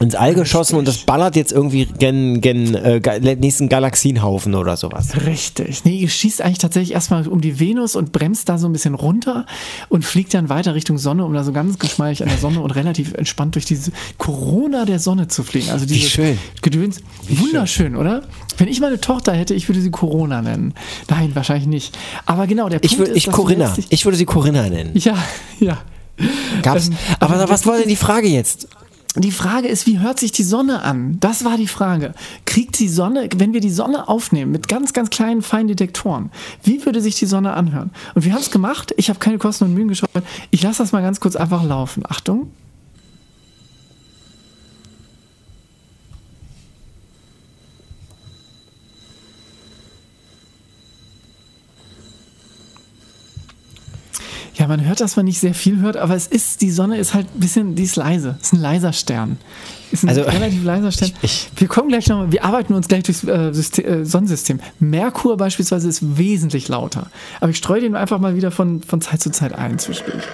ins All geschossen und das ballert jetzt irgendwie gen, gen äh, nächsten Galaxienhaufen oder sowas. Richtig. Nee, ihr schießt eigentlich tatsächlich erstmal um die Venus und bremst da so ein bisschen runter und fliegt dann weiter Richtung Sonne, um da so ganz geschmeidig an der Sonne und relativ entspannt durch diese Corona der Sonne zu fliegen. Also dieses schön. Gedöns. Wunderschön, oder? Wenn ich meine Tochter hätte, ich würde sie Corona nennen. Nein, wahrscheinlich nicht. Aber genau, der Ich Punkt würde, ist, ich Corinna, ich würde sie Corinna nennen. Ja, ja. Gab's, Ähm, aber aber was war denn die Frage jetzt? Die Frage ist, wie hört sich die Sonne an? Das war die Frage. Kriegt die Sonne, wenn wir die Sonne aufnehmen mit ganz, ganz kleinen, feinen Detektoren, wie würde sich die Sonne anhören? Und wir haben es gemacht. Ich habe keine Kosten und Mühen gescheut. Ich lasse das mal ganz kurz einfach laufen. Achtung. Ja, man hört, dass man nicht sehr viel hört, aber es ist, die Sonne ist halt ein bisschen, die ist leise. Ist ein leiser Stern. Ist ein Also, relativ leiser Stern. ich- wir kommen gleich nochmal, wir arbeiten uns gleich durchs äh, System, äh, Sonnensystem. Merkur beispielsweise ist wesentlich lauter. Aber ich streue den einfach mal wieder von, von Zeit zu Zeit ein zwischendurch.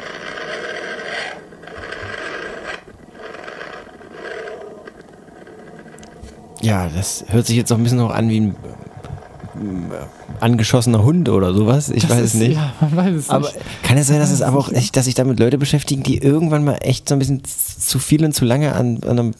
Ja, das hört sich jetzt noch ein bisschen noch an wie ein angeschossener Hund oder sowas. Ich Das weiß es nicht. Ja, man weiß es Aber nicht. kann es sein, dass es aber auch echt, dass sich damit Leute beschäftigen, die irgendwann mal echt so ein bisschen zu viel und zu lange an, an einer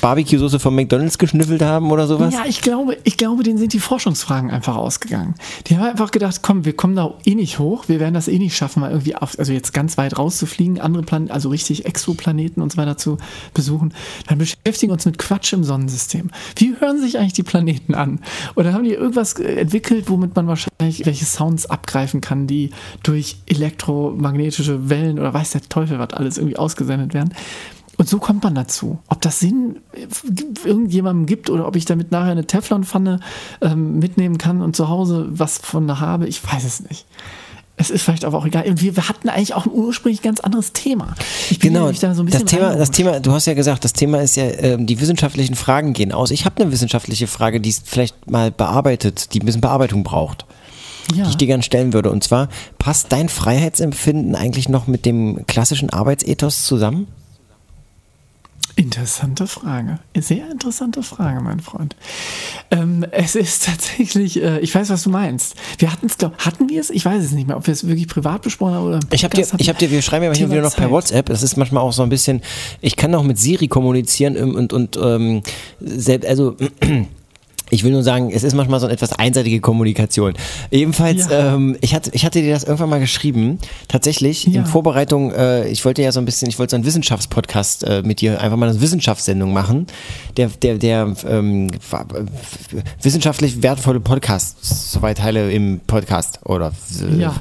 Barbecue-Soße von McDonalds geschnüffelt haben oder sowas? Ja, ich glaube, ich glaube, denen sind die Forschungsfragen einfach ausgegangen. Die haben einfach gedacht, komm, wir kommen da eh nicht hoch, wir werden das eh nicht schaffen, mal irgendwie auf, also jetzt ganz weit rauszufliegen, andere Planeten, also richtig Exoplaneten und so weiter zu besuchen. Dann beschäftigen wir uns mit Quatsch im Sonnensystem. Wie hören sich eigentlich die Planeten an? Oder haben die irgendwas äh, entwickelt, womit man wahrscheinlich welche Sounds abgreifen kann, die durch elektromagnetische Wellen oder weiß der Teufel was alles irgendwie ausgesendet werden? Und so kommt man dazu. Ob das Sinn äh, irgendjemandem gibt oder ob ich damit nachher eine Teflonpfanne ähm, mitnehmen kann und zu Hause was von habe, ich weiß es nicht. Es ist vielleicht aber auch egal. Und wir, hatten eigentlich auch ein ursprünglich ganz anderes Thema. Genau, da so ein das Thema, das. Thema, du hast ja gesagt, das Thema ist ja, ähm, die wissenschaftlichen Fragen gehen aus. Ich habe eine wissenschaftliche Frage, die vielleicht mal bearbeitet, die ein bisschen Bearbeitung braucht, ja. die ich dir gerne stellen würde. Und zwar, passt dein Freiheitsempfinden eigentlich noch mit dem klassischen Arbeitsethos zusammen? Interessante Frage. Sehr interessante Frage, mein Freund. Ähm, es ist tatsächlich, äh, ich weiß, was du meinst. Wir hatten es, glaube hatten wir es? Ich weiß es nicht mehr, ob wir es wirklich privat besprochen haben oder Ich habe dir, ich habe dir, wir schreiben ja hier Thema wieder noch per. WhatsApp. Das ist manchmal auch so ein bisschen. Ich kann auch mit Siri kommunizieren ähm, und und ähm, selbst, also. Ich will nur sagen, es ist manchmal so eine etwas einseitige Kommunikation. Ebenfalls, Ja. ähm, ich, hatte, ich hatte dir das irgendwann mal geschrieben. Tatsächlich, Ja. in Vorbereitung, äh, ich wollte ja so ein bisschen, ich wollte so einen Wissenschaftspodcast äh, mit dir, einfach mal eine Wissenschaftssendung machen. Der, der, der ähm, äh, wissenschaftlich wertvolle Podcast, zwei Teile im Podcast oder Ja.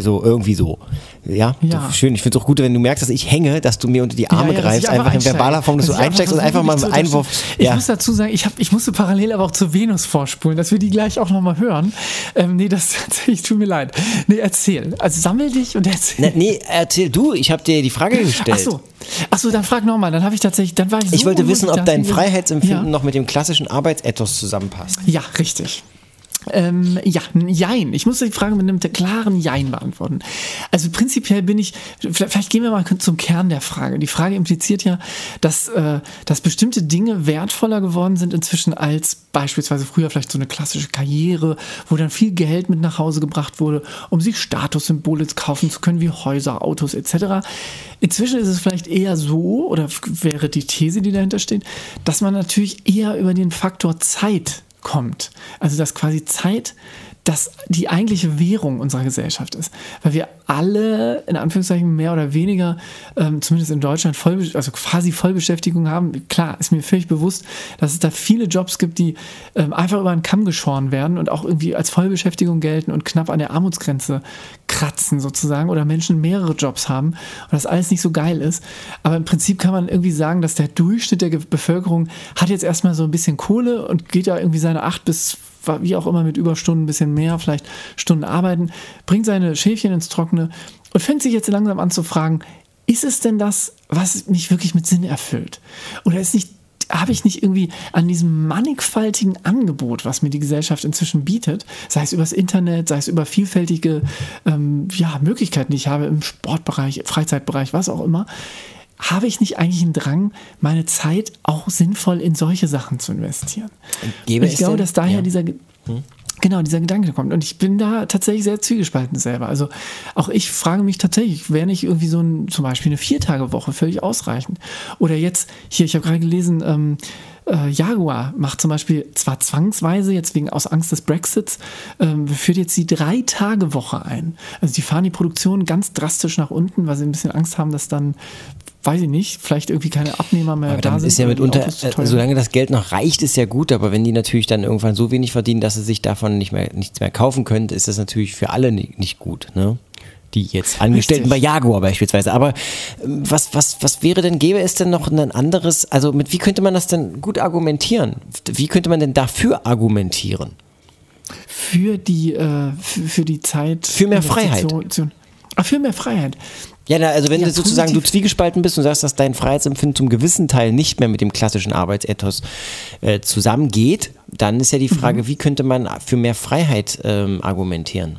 so irgendwie so. Ja, Ja. schön. Ich finde es auch gut, wenn du merkst, dass ich hänge, dass du mir unter die Arme greifst, einfach in einsteige. verbaler Form, dass du einsteigst und einfach mal einen Einwurf. Ich muss dazu sagen, ich, hab, ich musste parallel aber auch zur Venus vorspulen, dass wir die gleich auch nochmal hören. Ähm, nee, das tatsächlich tut mir leid. Nee, erzähl. Also sammel dich und erzähl. Ne, nee, erzähl du, ich habe dir die Frage gestellt. Ach so. Ach so, dann frag nochmal. Dann habe ich tatsächlich, dann war ich so Ich wollte wissen, ob dein. Freiheitsempfinden ja. noch mit dem klassischen Arbeitsethos zusammenpasst. Ja, richtig. Ähm, ja, ein Jein. Ich muss die Frage mit einem klaren Jein beantworten. Also prinzipiell bin ich, vielleicht gehen wir mal zum Kern der Frage. Die Frage impliziert ja, dass, äh, dass bestimmte Dinge wertvoller geworden sind inzwischen als beispielsweise früher vielleicht so eine klassische Karriere, wo dann viel Geld mit nach Hause gebracht wurde, um sich Statussymbole kaufen zu können, wie Häuser, Autos etc. Inzwischen ist es vielleicht eher so, oder wäre die These, die dahinter steht, dass man natürlich eher über den Faktor Zeit kommt. Also dass quasi Zeit das die eigentliche Währung unserer Gesellschaft ist. Weil wir alle, in Anführungszeichen, mehr oder weniger, ähm, zumindest in Deutschland, voll, also quasi Vollbeschäftigung haben. Klar, ist mir völlig bewusst, dass es da viele Jobs gibt, die ähm, einfach über einen Kamm geschoren werden und auch irgendwie als Vollbeschäftigung gelten und knapp an der Armutsgrenze kratzen sozusagen oder Menschen mehrere Jobs haben und das alles nicht so geil ist. Aber im Prinzip kann man irgendwie sagen, dass der Durchschnitt der Bevölkerung hat jetzt erstmal so ein bisschen Kohle und geht da irgendwie seine acht bis wie auch immer mit Überstunden ein bisschen mehr, vielleicht Stunden arbeiten, bringt seine Schäfchen ins Trockene und fängt sich jetzt langsam an zu fragen, ist es denn das, was mich wirklich mit Sinn erfüllt? Oder ist nicht habe ich nicht irgendwie an diesem mannigfaltigen Angebot, was mir die Gesellschaft inzwischen bietet, sei es übers Internet, sei es über vielfältige ähm, ja, Möglichkeiten, die ich habe im Sportbereich, Freizeitbereich, was auch immer, habe ich nicht eigentlich einen Drang, meine Zeit auch sinnvoll in solche Sachen zu investieren? Gäbe Und ich glaube, denn- dass daher ja. dieser Genau, dieser Gedanke kommt. Und ich bin da tatsächlich sehr zwiegespalten selber. Also auch ich frage mich tatsächlich, wäre nicht irgendwie so ein, zum Beispiel eine Viertagewoche völlig ausreichend? Oder jetzt, hier, ich habe gerade gelesen, ähm, äh, Jaguar macht zum Beispiel zwar zwangsweise, jetzt wegen aus Angst des Brexits, ähm, führt jetzt die Drei-Tage-Woche ein. Also die fahren die Produktion ganz drastisch nach unten, weil sie ein bisschen Angst haben, dass dann, weiß ich nicht, vielleicht irgendwie keine Abnehmer mehr Aber da sind. ist ja mitunter, äh, solange das Geld noch reicht, ist ja gut, aber wenn die natürlich dann irgendwann so wenig verdienen, dass sie sich davon nicht mehr, nichts mehr kaufen können, ist das natürlich für alle ni- nicht gut, ne? Die jetzt Angestellten Richtig. bei Jaguar beispielsweise. Aber ähm, was, was, was wäre denn, gäbe es denn noch ein anderes, also mit wie könnte man das denn gut argumentieren? Wie könnte man denn dafür argumentieren? für die, äh, für, für die Zeit. Für mehr Freiheit. Investition- Ah, für mehr Freiheit. Ja, na, also wenn Ja, du sozusagen du zwiegespalten bist und sagst, dass dein Freiheitsempfinden zum gewissen Teil nicht mehr mit dem klassischen Arbeitsethos äh, zusammengeht, dann ist ja die Frage, Mhm. wie könnte man für mehr Freiheit ähm, argumentieren?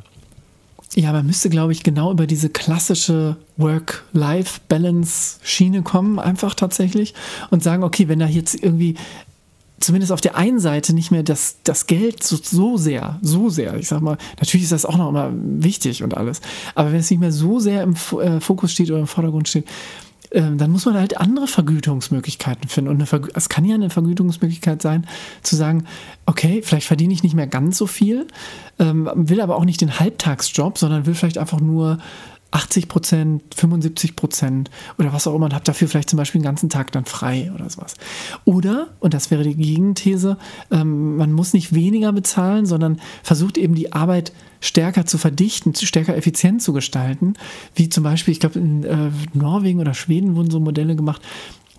Ja, man müsste, glaube ich, genau über diese klassische Work-Life-Balance-Schiene kommen, einfach tatsächlich, und sagen, okay, wenn da jetzt irgendwie zumindest auf der einen Seite nicht mehr das, das Geld so, so sehr, so sehr, ich sag mal, natürlich ist das auch noch immer wichtig und alles, aber wenn es nicht mehr so sehr im äh, Fokus steht oder im Vordergrund steht, dann muss man halt andere Vergütungsmöglichkeiten finden. Und es kann ja eine Vergütungsmöglichkeit sein, zu sagen, okay, vielleicht verdiene ich nicht mehr ganz so viel, ähm, will aber auch nicht den Halbtagsjob, sondern will vielleicht einfach nur 80 Prozent, 75 Prozent oder was auch immer und habe dafür vielleicht zum Beispiel den ganzen Tag dann frei oder sowas. Oder, und das wäre die Gegenthese, ähm, man muss nicht weniger bezahlen, sondern versucht eben die Arbeit stärker zu verdichten, stärker effizient zu gestalten. Wie zum Beispiel, ich glaube, in äh, Norwegen oder Schweden wurden so Modelle gemacht,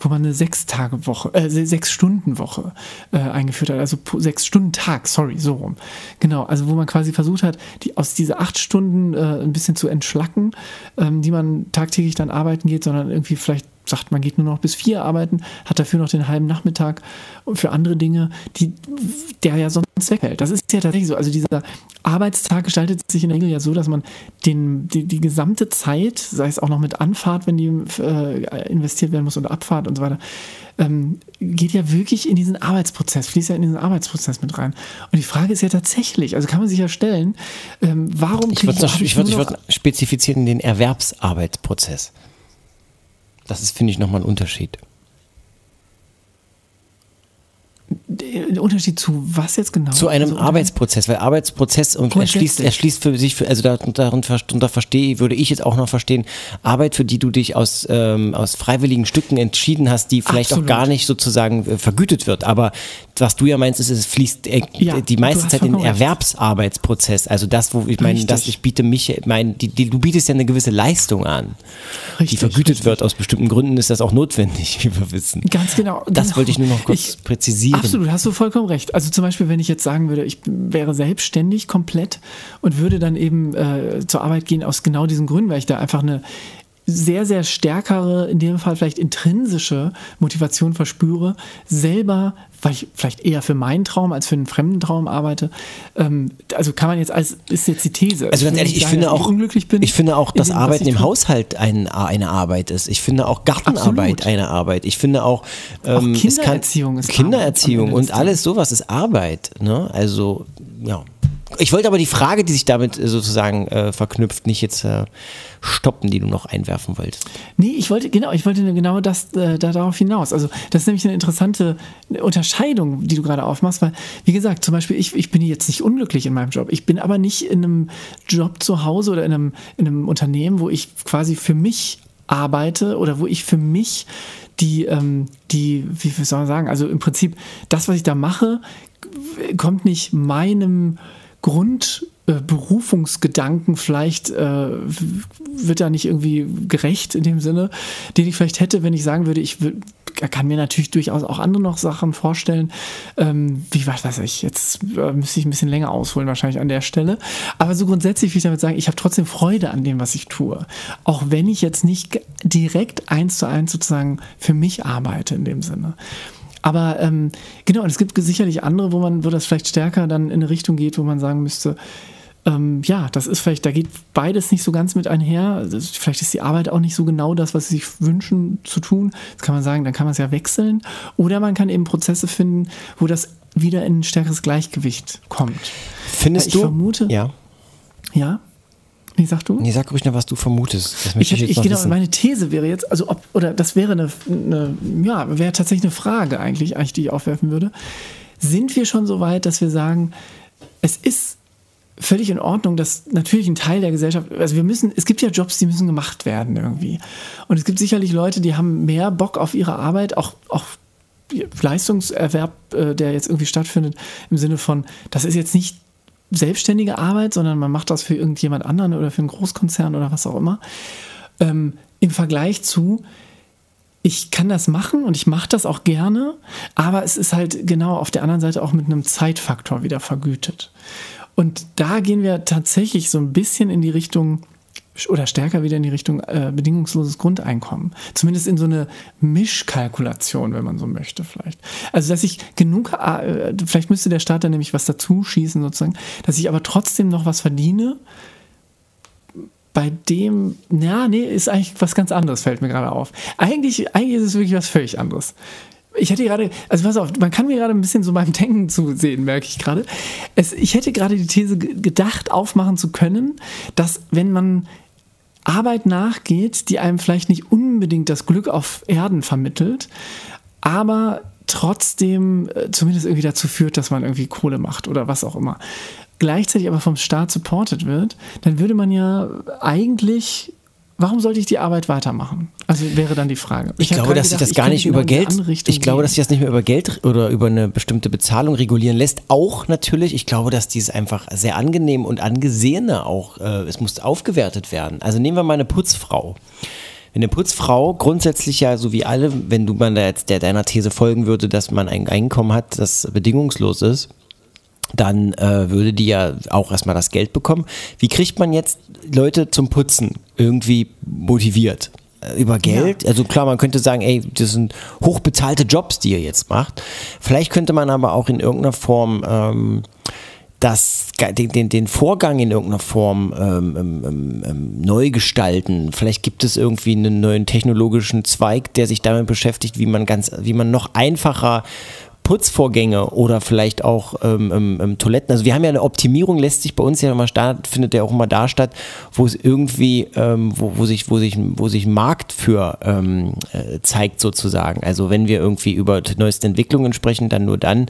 wo man eine Sechs-Tage-Woche, äh, Sechs-Stunden-Woche äh, eingeführt hat, also pro- Sechs-Stunden-Tag, sorry, so rum. Genau, also wo man quasi versucht hat, die, aus diese acht Stunden äh, ein bisschen zu entschlacken, ähm, die man tagtäglich dann arbeiten geht, sondern irgendwie vielleicht sagt, man geht nur noch bis vier arbeiten, hat dafür noch den halben Nachmittag für andere Dinge, die, der ja sonst wegfällt. Das ist ja tatsächlich so. Also dieser Arbeitstag gestaltet sich in der Regel ja so, dass man den, die, die gesamte Zeit, sei es auch noch mit Anfahrt, wenn die äh, investiert werden muss oder Abfahrt und so weiter, ähm, geht ja wirklich in diesen Arbeitsprozess, fließt ja in diesen Arbeitsprozess mit rein. Und die Frage ist ja tatsächlich, also kann man sich ja stellen, ähm, warum Ich würde ich ich nur würd noch- spezifizieren den Erwerbsarbeitsprozess. Das ist, finde ich, nochmal ein Unterschied. Der Unterschied zu was jetzt genau? Zu einem Also, Arbeitsprozess, weil Arbeitsprozess und erschließt, erschließt für sich, für, also da- darunter, darunter verstehe, würde ich jetzt auch noch verstehen, Arbeit, für die du dich aus, ähm, aus freiwilligen Stücken entschieden hast, die vielleicht Absolut. auch gar nicht sozusagen äh, vergütet wird. Aber was du ja meinst, ist, es fließt äh, Ja, die meiste Zeit in den. Erwerbsarbeitsprozess. Also das, wo ich meine, Richtig. dass ich biete mich, mein, die, die, du bietest ja eine gewisse Leistung an, die Richtig, vergütet richtig. wird. Aus bestimmten Gründen ist das auch notwendig, wie wir wissen. Ganz genau. Das genau. wollte ich nur noch kurz Ich- präzisieren. Absolut, hast du vollkommen recht. Also zum Beispiel, wenn ich jetzt sagen würde, ich wäre selbstständig komplett und würde dann eben äh, zur Arbeit gehen aus genau diesen Gründen, weil ich da einfach eine sehr, sehr stärkere, in dem Fall vielleicht intrinsische Motivation verspüre, selber, weil ich vielleicht eher für meinen Traum als für einen fremden Traum arbeite. Ähm, also kann man jetzt als, ist jetzt die These. Also ganz ehrlich, ich sagen, finde auch, unglücklich bin. ich finde auch, dass dem, Arbeiten ich im. Haushalt ein, eine Arbeit ist. Ich finde auch Gartenarbeit Absolut. eine Arbeit. Ich finde auch, ähm, es Kindererziehung kann, ist Arbeit Kindererziehung und alles sowas ist Arbeit. Ne? Also ja. Ich wollte aber die Frage, die sich damit äh, sozusagen äh, verknüpft, nicht jetzt äh, stoppen, die du noch einwerfen wolltest. Nee, ich wollte, genau, ich wollte genau das äh, da, darauf hinaus. Also, das ist nämlich eine interessante Unterscheidung, die du gerade aufmachst, weil, wie gesagt, zum Beispiel, ich, ich bin jetzt nicht unglücklich in meinem Job. Ich bin aber nicht in einem Job zu Hause oder in einem, in einem Unternehmen, wo ich quasi für mich arbeite oder wo ich für mich die, ähm, die, wie soll man sagen, also im Prinzip das, was ich da mache, kommt nicht meinem Grund äh, vielleicht äh, wird da nicht irgendwie gerecht in dem Sinne, den ich vielleicht hätte, wenn ich sagen würde, ich kann mir natürlich durchaus auch andere noch Sachen vorstellen. Ähm, wie was weiß ich, jetzt äh, müsste ich ein bisschen länger ausholen wahrscheinlich an der Stelle. Aber so grundsätzlich will ich damit sagen, ich habe trotzdem Freude an dem, was ich tue. Auch wenn ich jetzt nicht direkt eins zu eins sozusagen für mich arbeite in dem Sinne. Aber ähm, genau, und es gibt sicherlich andere, wo man, wo das vielleicht stärker dann in eine Richtung geht, wo man sagen müsste, ähm, ja, das ist vielleicht, da geht beides nicht so ganz mit einher. Vielleicht ist die Arbeit auch nicht so genau das, was sie sich wünschen zu tun. Das kann man sagen, dann kann man es ja wechseln. Oder man kann eben Prozesse finden, wo das wieder in ein stärkeres Gleichgewicht kommt. Findest Ich du? vermute- Ja. Ja? Nee, sag du? Nee, sag ruhig noch, was du vermutest. Ich, ich noch genau, wissen. meine These wäre jetzt, also ob, oder das wäre eine, eine ja, wäre tatsächlich eine Frage eigentlich, eigentlich, die ich aufwerfen würde. Sind wir schon so weit, dass wir sagen, es ist völlig in Ordnung, dass natürlich ein Teil der Gesellschaft, also wir müssen, es gibt ja Jobs, die müssen gemacht werden irgendwie. Und es gibt sicherlich Leute, die haben mehr Bock auf ihre Arbeit, auch, auch Leistungserwerb, äh, der jetzt irgendwie stattfindet, im Sinne von, das ist jetzt nicht selbstständige Arbeit, sondern man macht das für irgendjemand anderen oder für einen Großkonzern oder was auch immer. Ähm, Im Vergleich zu, ich kann das machen und ich mache das auch gerne, aber es ist halt genau auf der anderen Seite auch mit einem Zeitfaktor wieder vergütet. Und da gehen wir tatsächlich so ein bisschen in die Richtung oder stärker wieder in die Richtung äh, bedingungsloses Grundeinkommen. Zumindest in so eine Mischkalkulation, wenn man so möchte, vielleicht. Also, dass ich genug, äh, vielleicht müsste der Staat dann nämlich was dazu schießen, sozusagen, dass ich aber trotzdem noch was verdiene, bei dem, ja, nee, ist eigentlich was ganz anderes, fällt mir gerade auf. Eigentlich, eigentlich ist es wirklich was völlig anderes. Ich hätte gerade, also pass auf, man kann mir gerade ein bisschen so beim Denken zusehen, merke ich gerade. Es, ich hätte gerade die These ge- gedacht, aufmachen zu können, dass wenn man Arbeit nachgeht, die einem vielleicht nicht unbedingt das Glück auf Erden vermittelt, aber trotzdem äh, zumindest irgendwie dazu führt, dass man irgendwie Kohle macht oder was auch immer, gleichzeitig aber vom Staat supported wird, dann würde man ja eigentlich, warum sollte ich die Arbeit weitermachen? Also wäre dann die Frage. Ich hab glaube, dass sich das ich gar nicht über Geld, ich glaube, gehen. dass sich das nicht mehr über Geld oder über eine bestimmte Bezahlung regulieren lässt. Auch natürlich, ich glaube, dass dies einfach sehr angenehm und angesehener auch, äh, es muss aufgewertet werden. Also nehmen wir mal eine Putzfrau. Wenn eine Putzfrau grundsätzlich ja, so wie alle, wenn du mal da jetzt der deiner These folgen würde, dass man ein Einkommen hat, das bedingungslos ist, dann äh, würde die ja auch erstmal das Geld bekommen. Wie kriegt man jetzt Leute zum Putzen irgendwie motiviert? Äh, Über Geld? Also klar, man könnte sagen, ey, das sind hochbezahlte Jobs, die ihr jetzt macht. Vielleicht könnte man aber auch in irgendeiner Form ähm, das, den, den, den Vorgang in irgendeiner Form ähm, ähm, ähm, neu gestalten. Vielleicht gibt es irgendwie einen neuen technologischen Zweig, der sich damit beschäftigt, wie man ganz, wie man noch einfacher Putzvorgänge oder vielleicht auch ähm, ähm, Toiletten. Also wir haben ja eine Optimierung, lässt sich bei uns ja immer statt, findet ja auch immer da statt, wo es irgendwie, ähm, wo, wo sich, wo sich, wo sich Markt für ähm, äh, zeigt sozusagen. Also wenn wir irgendwie über die neuesten Entwicklungen sprechen, dann nur dann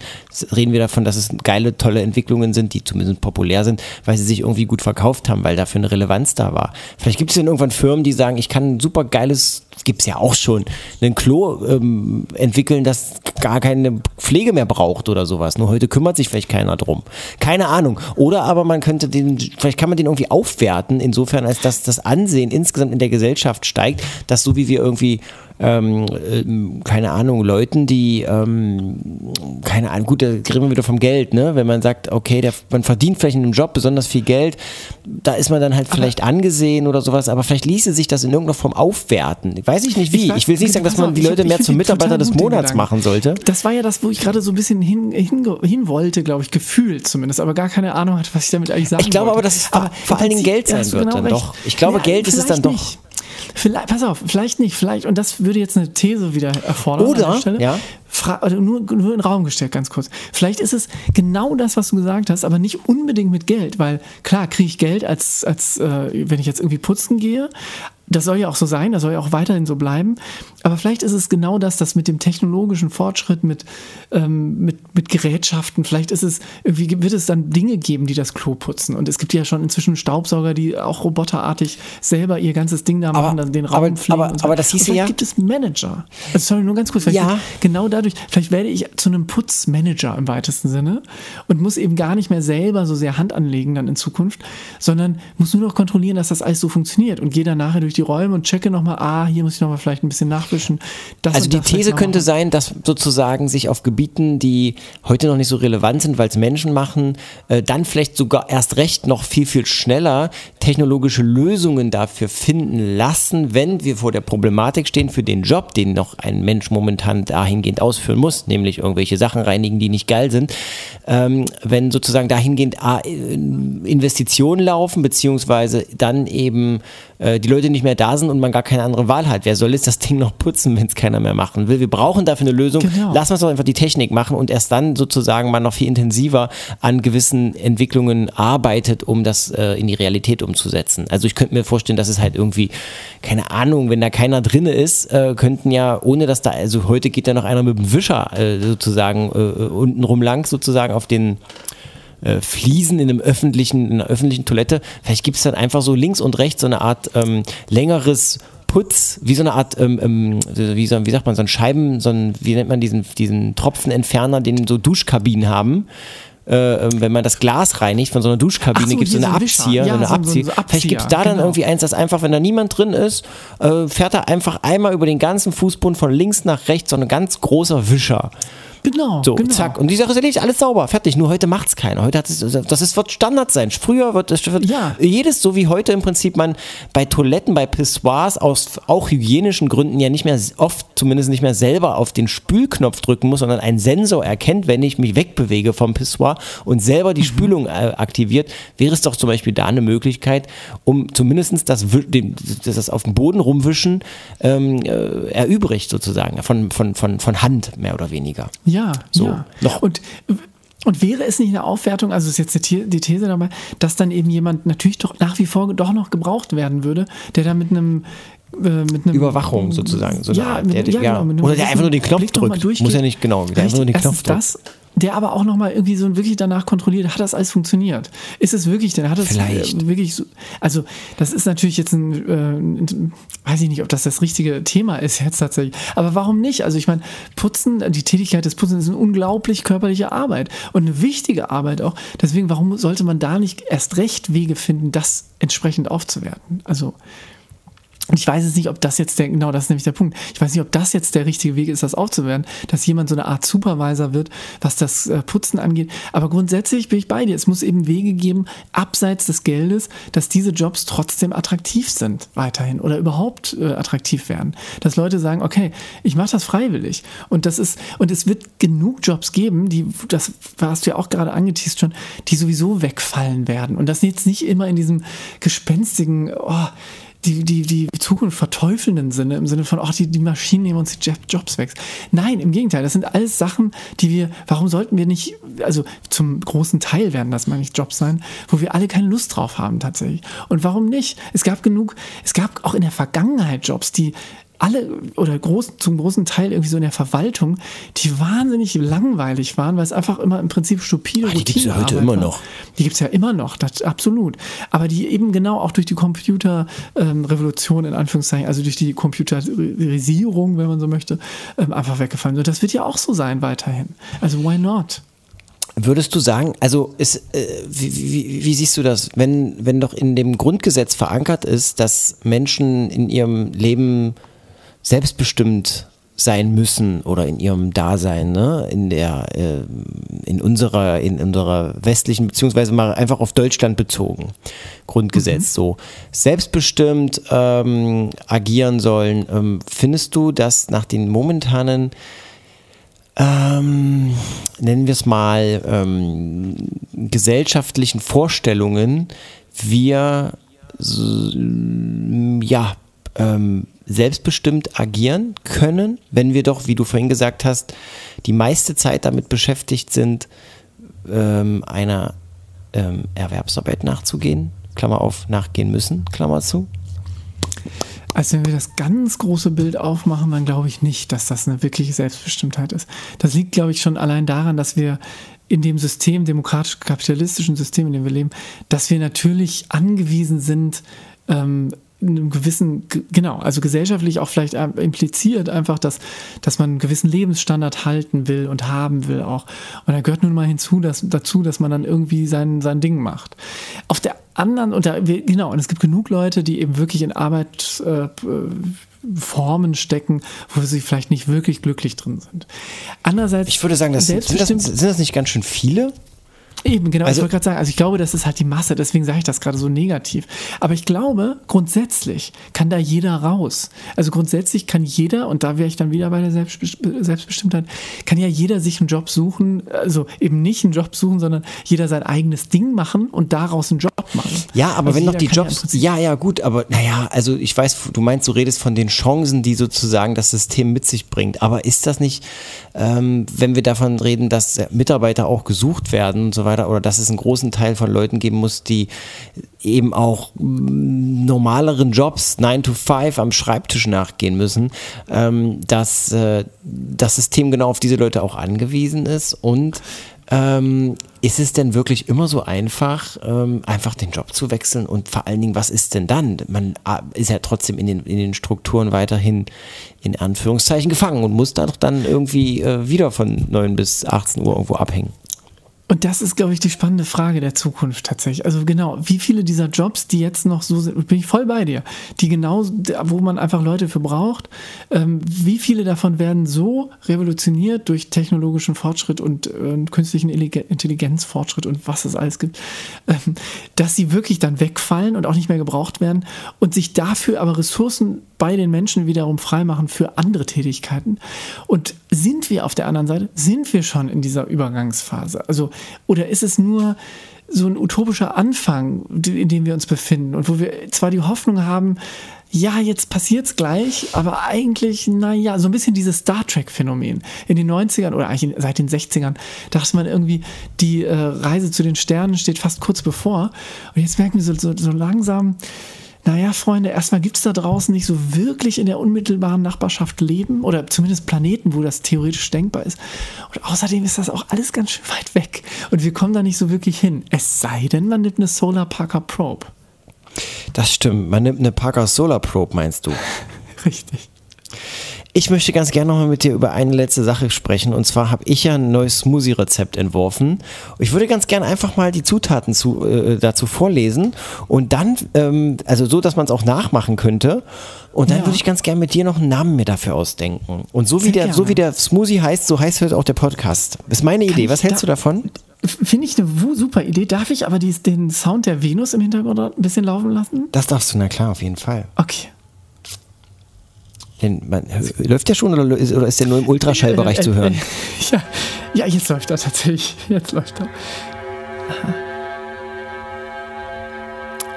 reden wir davon, dass es geile, tolle Entwicklungen sind, die zumindest populär sind, weil sie sich irgendwie gut verkauft haben, weil dafür eine Relevanz da war. Vielleicht gibt es dann irgendwann Firmen, die sagen, ich kann ein super geiles, gibt es ja auch schon, ein Klo ähm, entwickeln, das gar keine Pflege mehr braucht oder sowas. Nur heute kümmert sich vielleicht keiner drum. Keine Ahnung. Oder aber man könnte den, vielleicht kann man den irgendwie aufwerten, insofern als dass das Ansehen insgesamt in der Gesellschaft steigt, dass so wie wir irgendwie ähm, ähm, keine Ahnung, Leuten, die, ähm, keine Ahnung, gut, da reden wir wieder vom Geld, ne? Wenn man sagt, okay, der, man verdient vielleicht in einem Job besonders viel Geld, da ist man dann halt vielleicht angesehen oder sowas, aber vielleicht ließe sich das in irgendeiner Form aufwerten. Weiß ich nicht wie. Ich, weiß- will nicht sagen, dass man die ich- Leute ich mehr zum Mitarbeiter des Monats machen sollte. Das war ja das, wo ich gerade so ein bisschen hin, hin, hin wollte, glaube ich, gefühlt zumindest, aber gar keine Ahnung hatte, was ich damit eigentlich sagen Ich glaube wollte. aber, dass es vor- vor allen Dingen Geld sein wird dann recht. doch. Ich glaube, Geld ist es dann doch. Nicht. Vielleicht, pass auf, vielleicht nicht, vielleicht, und das würde jetzt eine These wieder erfordern. Oder, an Stelle. ja. Fra oder nur, nur in den Raum gestellt, ganz kurz. Vielleicht ist es genau das, was du gesagt hast, aber nicht unbedingt mit Geld, weil klar kriege ich Geld, als, als äh, wenn ich jetzt irgendwie putzen gehe. Das soll ja auch so sein, das soll ja auch weiterhin so bleiben. Aber vielleicht ist es genau das, das mit dem technologischen Fortschritt, mit, ähm, mit, mit Gerätschaften, vielleicht ist es, irgendwie wird es dann Dinge geben, die das Klo putzen. Und es gibt ja schon inzwischen Staubsauger, die auch roboterartig selber ihr ganzes Ding da machen, dann den Raum aber- pflegen. aber- und so. aber das vielleicht ja- gibt es Manager. Also sorry, nur ganz kurz. Ja. wird genau dadurch, vielleicht werde ich zu einem Putzmanager im weitesten Sinne und muss eben gar nicht mehr selber so sehr Hand anlegen dann in Zukunft, sondern muss nur noch kontrollieren, dass das alles so funktioniert und gehe dann nachher durch die Räume und checke nochmal, ah, hier muss ich nochmal vielleicht ein bisschen nachwischen. Das Also die These könnte sein, dass sozusagen sich auf Gebieten, die heute noch nicht so relevant sind, weil es Menschen machen, äh, dann vielleicht sogar erst recht noch viel, viel schneller technologische Lösungen dafür finden lassen, wenn wir vor der Problematik stehen für den Job, den noch ein Mensch momentan dahingehend ausführen muss, nämlich irgendwelche Sachen reinigen, die nicht geil sind. Ähm, wenn sozusagen dahingehend A, äh, Investitionen laufen, beziehungsweise dann eben äh, die Leute nicht mehr da sind und man gar keine andere Wahl hat. Wer soll jetzt das Ding noch putzen, wenn es keiner mehr machen will? Wir brauchen dafür eine Lösung. Genau. Lassen wir es doch einfach die Technik machen und erst dann sozusagen man noch viel intensiver an gewissen Entwicklungen arbeitet, um das äh, in die Realität umzusetzen. Also ich könnte mir vorstellen, dass es halt irgendwie, keine Ahnung, wenn da keiner drinne ist, äh, könnten ja, ohne dass da, also heute geht da noch einer mit dem Wischer äh, sozusagen äh, untenrum lang sozusagen auf den äh, Fliesen in einem öffentlichen, in einer öffentlichen Toilette. Vielleicht gibt es dann einfach so links und rechts so eine Art ähm, längeres Putz, wie so eine Art, ähm, ähm, wie, so, wie sagt man, so ein Scheiben, so ein, wie nennt man diesen, diesen Tropfenentferner, den so Duschkabinen haben. Äh, ähm, wenn man das Glas reinigt von so einer Duschkabine, so, gibt es so eine so. Abzieher, Ja, so eine Abzieher. so Vielleicht gibt es da dann genau. irgendwie eins, dass einfach, wenn da niemand drin ist, äh, fährt er einfach einmal über den ganzen Fußboden von links nach rechts so ein ganz großer Wischer. Genau, So, genau. zack. Und die Sache ist erledigt, alles sauber, fertig. Nur heute macht's keiner. Heute hat es, das ist, wird Standard sein. Früher wird es Ja. jedes, so wie heute im Prinzip man bei Toiletten, bei Pissoirs aus auch hygienischen Gründen ja nicht mehr oft, zumindest nicht mehr selber auf den Spülknopf drücken muss, sondern ein Sensor erkennt, wenn ich mich wegbewege vom Pissoir und selber Mhm. die Spülung äh, aktiviert, wäre es doch zum Beispiel da eine Möglichkeit, um zumindest das, Wi- den- das, das auf dem Boden rumwischen ähm, äh, erübrigt sozusagen, von, von, von, von Hand mehr oder weniger. Ja, So, ja. noch- Und, und wäre es nicht eine Aufwertung, also ist jetzt die The- die These dabei, dass dann eben jemand natürlich doch nach wie vor doch noch gebraucht werden würde, der da mit einem äh, mit einem Überwachung sozusagen. So ja, mit, der- ja, ja. genau, mit einem Oder der einfach nur den Knopf drückt. Muss ja nicht, genau, der einfach nur den Knopf erstens das, der aber auch nochmal irgendwie so wirklich danach kontrolliert, hat das alles funktioniert? Ist es wirklich, denn hat es Vielleicht. äh, wirklich so, also das ist natürlich jetzt ein, äh, weiß ich nicht, ob das das richtige Thema ist jetzt tatsächlich, aber warum nicht? Also ich meine, Putzen, die Tätigkeit des Putzens ist eine unglaublich körperliche Arbeit und eine wichtige Arbeit auch, deswegen, warum sollte man da nicht erst recht Wege finden, das entsprechend aufzuwerten? Also und ich weiß jetzt nicht, ob das jetzt der, genau das ist nämlich der Punkt. Ich weiß nicht, ob das jetzt der richtige Weg ist, das aufzuwerten, dass jemand so eine Art Supervisor wird, was das äh, Putzen angeht. Aber grundsätzlich bin ich bei dir. Es muss eben Wege geben, abseits des Geldes, dass diese Jobs trotzdem attraktiv sind, weiterhin oder überhaupt äh, attraktiv werden. Dass Leute sagen, okay, ich mache das freiwillig. Und das ist, und es wird genug Jobs geben, die, das hast du ja auch gerade angeteased schon, die sowieso wegfallen werden. Und das jetzt nicht immer in diesem gespenstigen, oh, die, die, die Zukunft verteufelnden Sinne, im Sinne von, ach, die, die Maschinen nehmen uns die Job- Jobs weg. Nein, im Gegenteil, das sind alles Sachen, die wir, warum sollten wir nicht, also zum großen Teil werden das meine ich Jobs sein, wo wir alle keine Lust drauf haben tatsächlich. Und warum nicht? Es gab genug, es gab auch in der Vergangenheit Jobs, die alle oder groß, zum großen Teil irgendwie so in der Verwaltung, die wahnsinnig langweilig waren, weil es einfach immer im Prinzip stupide Ah, die gibt's ja heute immer war. noch. Die gibt es ja immer noch, das, absolut. Aber die eben genau auch durch die Computerrevolution, in Anführungszeichen, also durch die Computerisierung, wenn man so möchte, ähm, einfach weggefallen sind. Das wird ja auch so sein weiterhin. Also why not? Würdest du sagen, also ist, äh, wie, wie, wie siehst du das, wenn, wenn doch in dem Grundgesetz verankert ist, dass Menschen in ihrem Leben selbstbestimmt sein müssen oder in ihrem Dasein, ne? in der, äh, in unserer, in unserer westlichen, beziehungsweise mal einfach auf Deutschland bezogen, Grundgesetz so, selbstbestimmt ähm, agieren sollen. Ähm, findest du, dass nach den momentanen ähm, nennen wir es mal, ähm, gesellschaftlichen Vorstellungen wir ja, ähm, selbstbestimmt agieren können, wenn wir doch, wie du vorhin gesagt hast, die meiste Zeit damit beschäftigt sind, ähm, einer ähm, Erwerbsarbeit nachzugehen, Klammer auf, nachgehen müssen, Klammer zu. Also wenn wir das ganz große Bild aufmachen, dann glaube ich nicht, dass das eine wirkliche Selbstbestimmtheit ist. Das liegt, glaube ich, schon allein daran, dass wir in dem System, demokratisch-kapitalistischen System, in dem wir leben, dass wir natürlich angewiesen sind, ähm, einem gewissen, genau, also gesellschaftlich auch vielleicht ähm, impliziert einfach, dass, dass man einen gewissen Lebensstandard halten will und haben will auch. Und da gehört nun mal hinzu, dass, dazu, dass man dann irgendwie sein, sein Ding macht. Auf der anderen, und da, genau, und es gibt genug Leute, die eben wirklich in Arbeitsformen äh, Formen stecken, wo sie vielleicht nicht wirklich glücklich drin sind. Andererseits, Ich würde sagen, das sind, das, sind das nicht ganz schön viele? Eben, genau. Also- ich wollte gerade sagen, also ich glaube, das ist halt die Masse, deswegen sage ich das gerade so negativ. Aber ich glaube, grundsätzlich kann da jeder raus. Also grundsätzlich kann jeder, und da wäre ich dann wieder bei der Selbstbest- Selbstbestimmtheit, kann ja jeder sich einen Job suchen, also eben nicht einen Job suchen, sondern jeder sein eigenes Ding machen und daraus einen Job machen. Ja, aber Also wenn doch jeder die Jobs, ja, ja, gut, aber naja, also ich weiß, du meinst, du redest von den Chancen, die sozusagen das System mit sich bringt. Aber ist das nicht, ähm, wenn wir davon reden, dass Mitarbeiter auch gesucht werden und so weiter, oder dass es einen großen Teil von Leuten geben muss, die eben auch mm, normaleren Jobs, 9 to 5 am Schreibtisch nachgehen müssen, ähm, dass äh, das System genau auf diese Leute auch angewiesen ist und ähm, ist es denn wirklich immer so einfach, ähm, einfach den Job zu wechseln und vor allen Dingen, was ist denn dann? Man ah, ist ja trotzdem in den, in den Strukturen weiterhin in Anführungszeichen gefangen und muss da doch dann irgendwie äh, wieder von 9 bis 18 Uhr irgendwo abhängen. Und das ist, glaube ich, die spannende Frage der Zukunft tatsächlich. Also genau, wie viele dieser Jobs, die jetzt noch so sind, bin ich voll bei dir, die genau, wo man einfach Leute für braucht, ähm, wie viele davon werden so revolutioniert durch technologischen Fortschritt und äh, künstlichen Intelligenzfortschritt und was es alles gibt, ähm, dass sie wirklich dann wegfallen und auch nicht mehr gebraucht werden und sich dafür aber Ressourcen bei den Menschen wiederum freimachen für andere Tätigkeiten. Und sind wir auf der anderen Seite, sind wir schon in dieser Übergangsphase? Also, oder ist es nur so ein utopischer Anfang, in dem wir uns befinden und wo wir zwar die Hoffnung haben, ja, jetzt passiert's gleich, aber eigentlich, naja, so ein bisschen dieses Star Trek-Phänomen. In den 90ern oder eigentlich seit den 60ern dachte man irgendwie, die äh, Reise zu den Sternen steht fast kurz bevor. Und jetzt merken wir so, so, so langsam, naja, Freunde, erstmal gibt es da draußen nicht so wirklich in der unmittelbaren Nachbarschaft Leben oder zumindest Planeten, wo das theoretisch denkbar ist. Und außerdem ist das auch alles ganz schön weit weg und wir kommen da nicht so wirklich hin. Es sei denn, man nimmt eine Solar Parker Probe. Das stimmt. Man nimmt eine Parker Solar Probe, meinst du? Richtig. Ich möchte ganz gerne nochmal mit dir über eine letzte Sache sprechen. Und zwar habe ich ja ein neues Smoothie-Rezept entworfen. Ich würde ganz gerne einfach mal die Zutaten zu, äh, dazu vorlesen und dann, ähm, also so, dass man es auch nachmachen könnte. Und dann Ja. würde ich ganz gerne mit dir noch einen Namen mir dafür ausdenken. Und so wie, Sehr der, so wie der Smoothie heißt, so heißt heute auch der Podcast. Ist meine Idee. ich Was hältst da- du davon? Finde ich eine super Idee. Darf ich aber dies, den Sound der Venus im Hintergrund ein bisschen laufen lassen? Das darfst du, na klar, auf jeden Fall. Okay. Den, man, läuft der schon oder ist, oder ist der nur im Ultraschallbereich zu hören? Ja, ja, jetzt läuft er tatsächlich. Jetzt läuft er.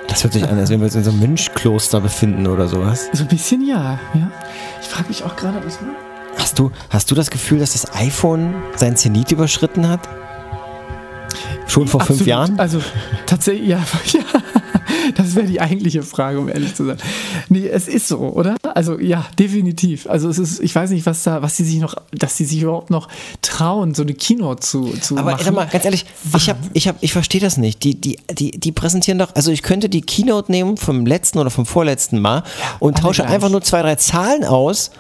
Das hört sich an, als wenn wir uns in so einem Mönchkloster befinden oder sowas. So ein bisschen ja. ja. Ich frage mich auch gerade, was man. Hast du, hast du das Gefühl, dass das iPhone sein Zenit überschritten hat? Schon vor fünf Absolut. Jahren? Also tatsächlich, ja, ja. Das wäre die eigentliche Frage, um ehrlich zu sein. Nee, es ist so, oder? Also ja, definitiv. Also es ist, ich weiß nicht, was da, was sie sich noch, dass sie sich überhaupt noch trauen, so eine Keynote zu, zu Aber machen. sag mal, ganz ehrlich, ich hab, ich hab, ich verstehe das nicht. Die, die, die, die präsentieren doch, also ich könnte die Keynote nehmen vom letzten oder vom vorletzten Mal und tausche einfach nur zwei, drei Zahlen aus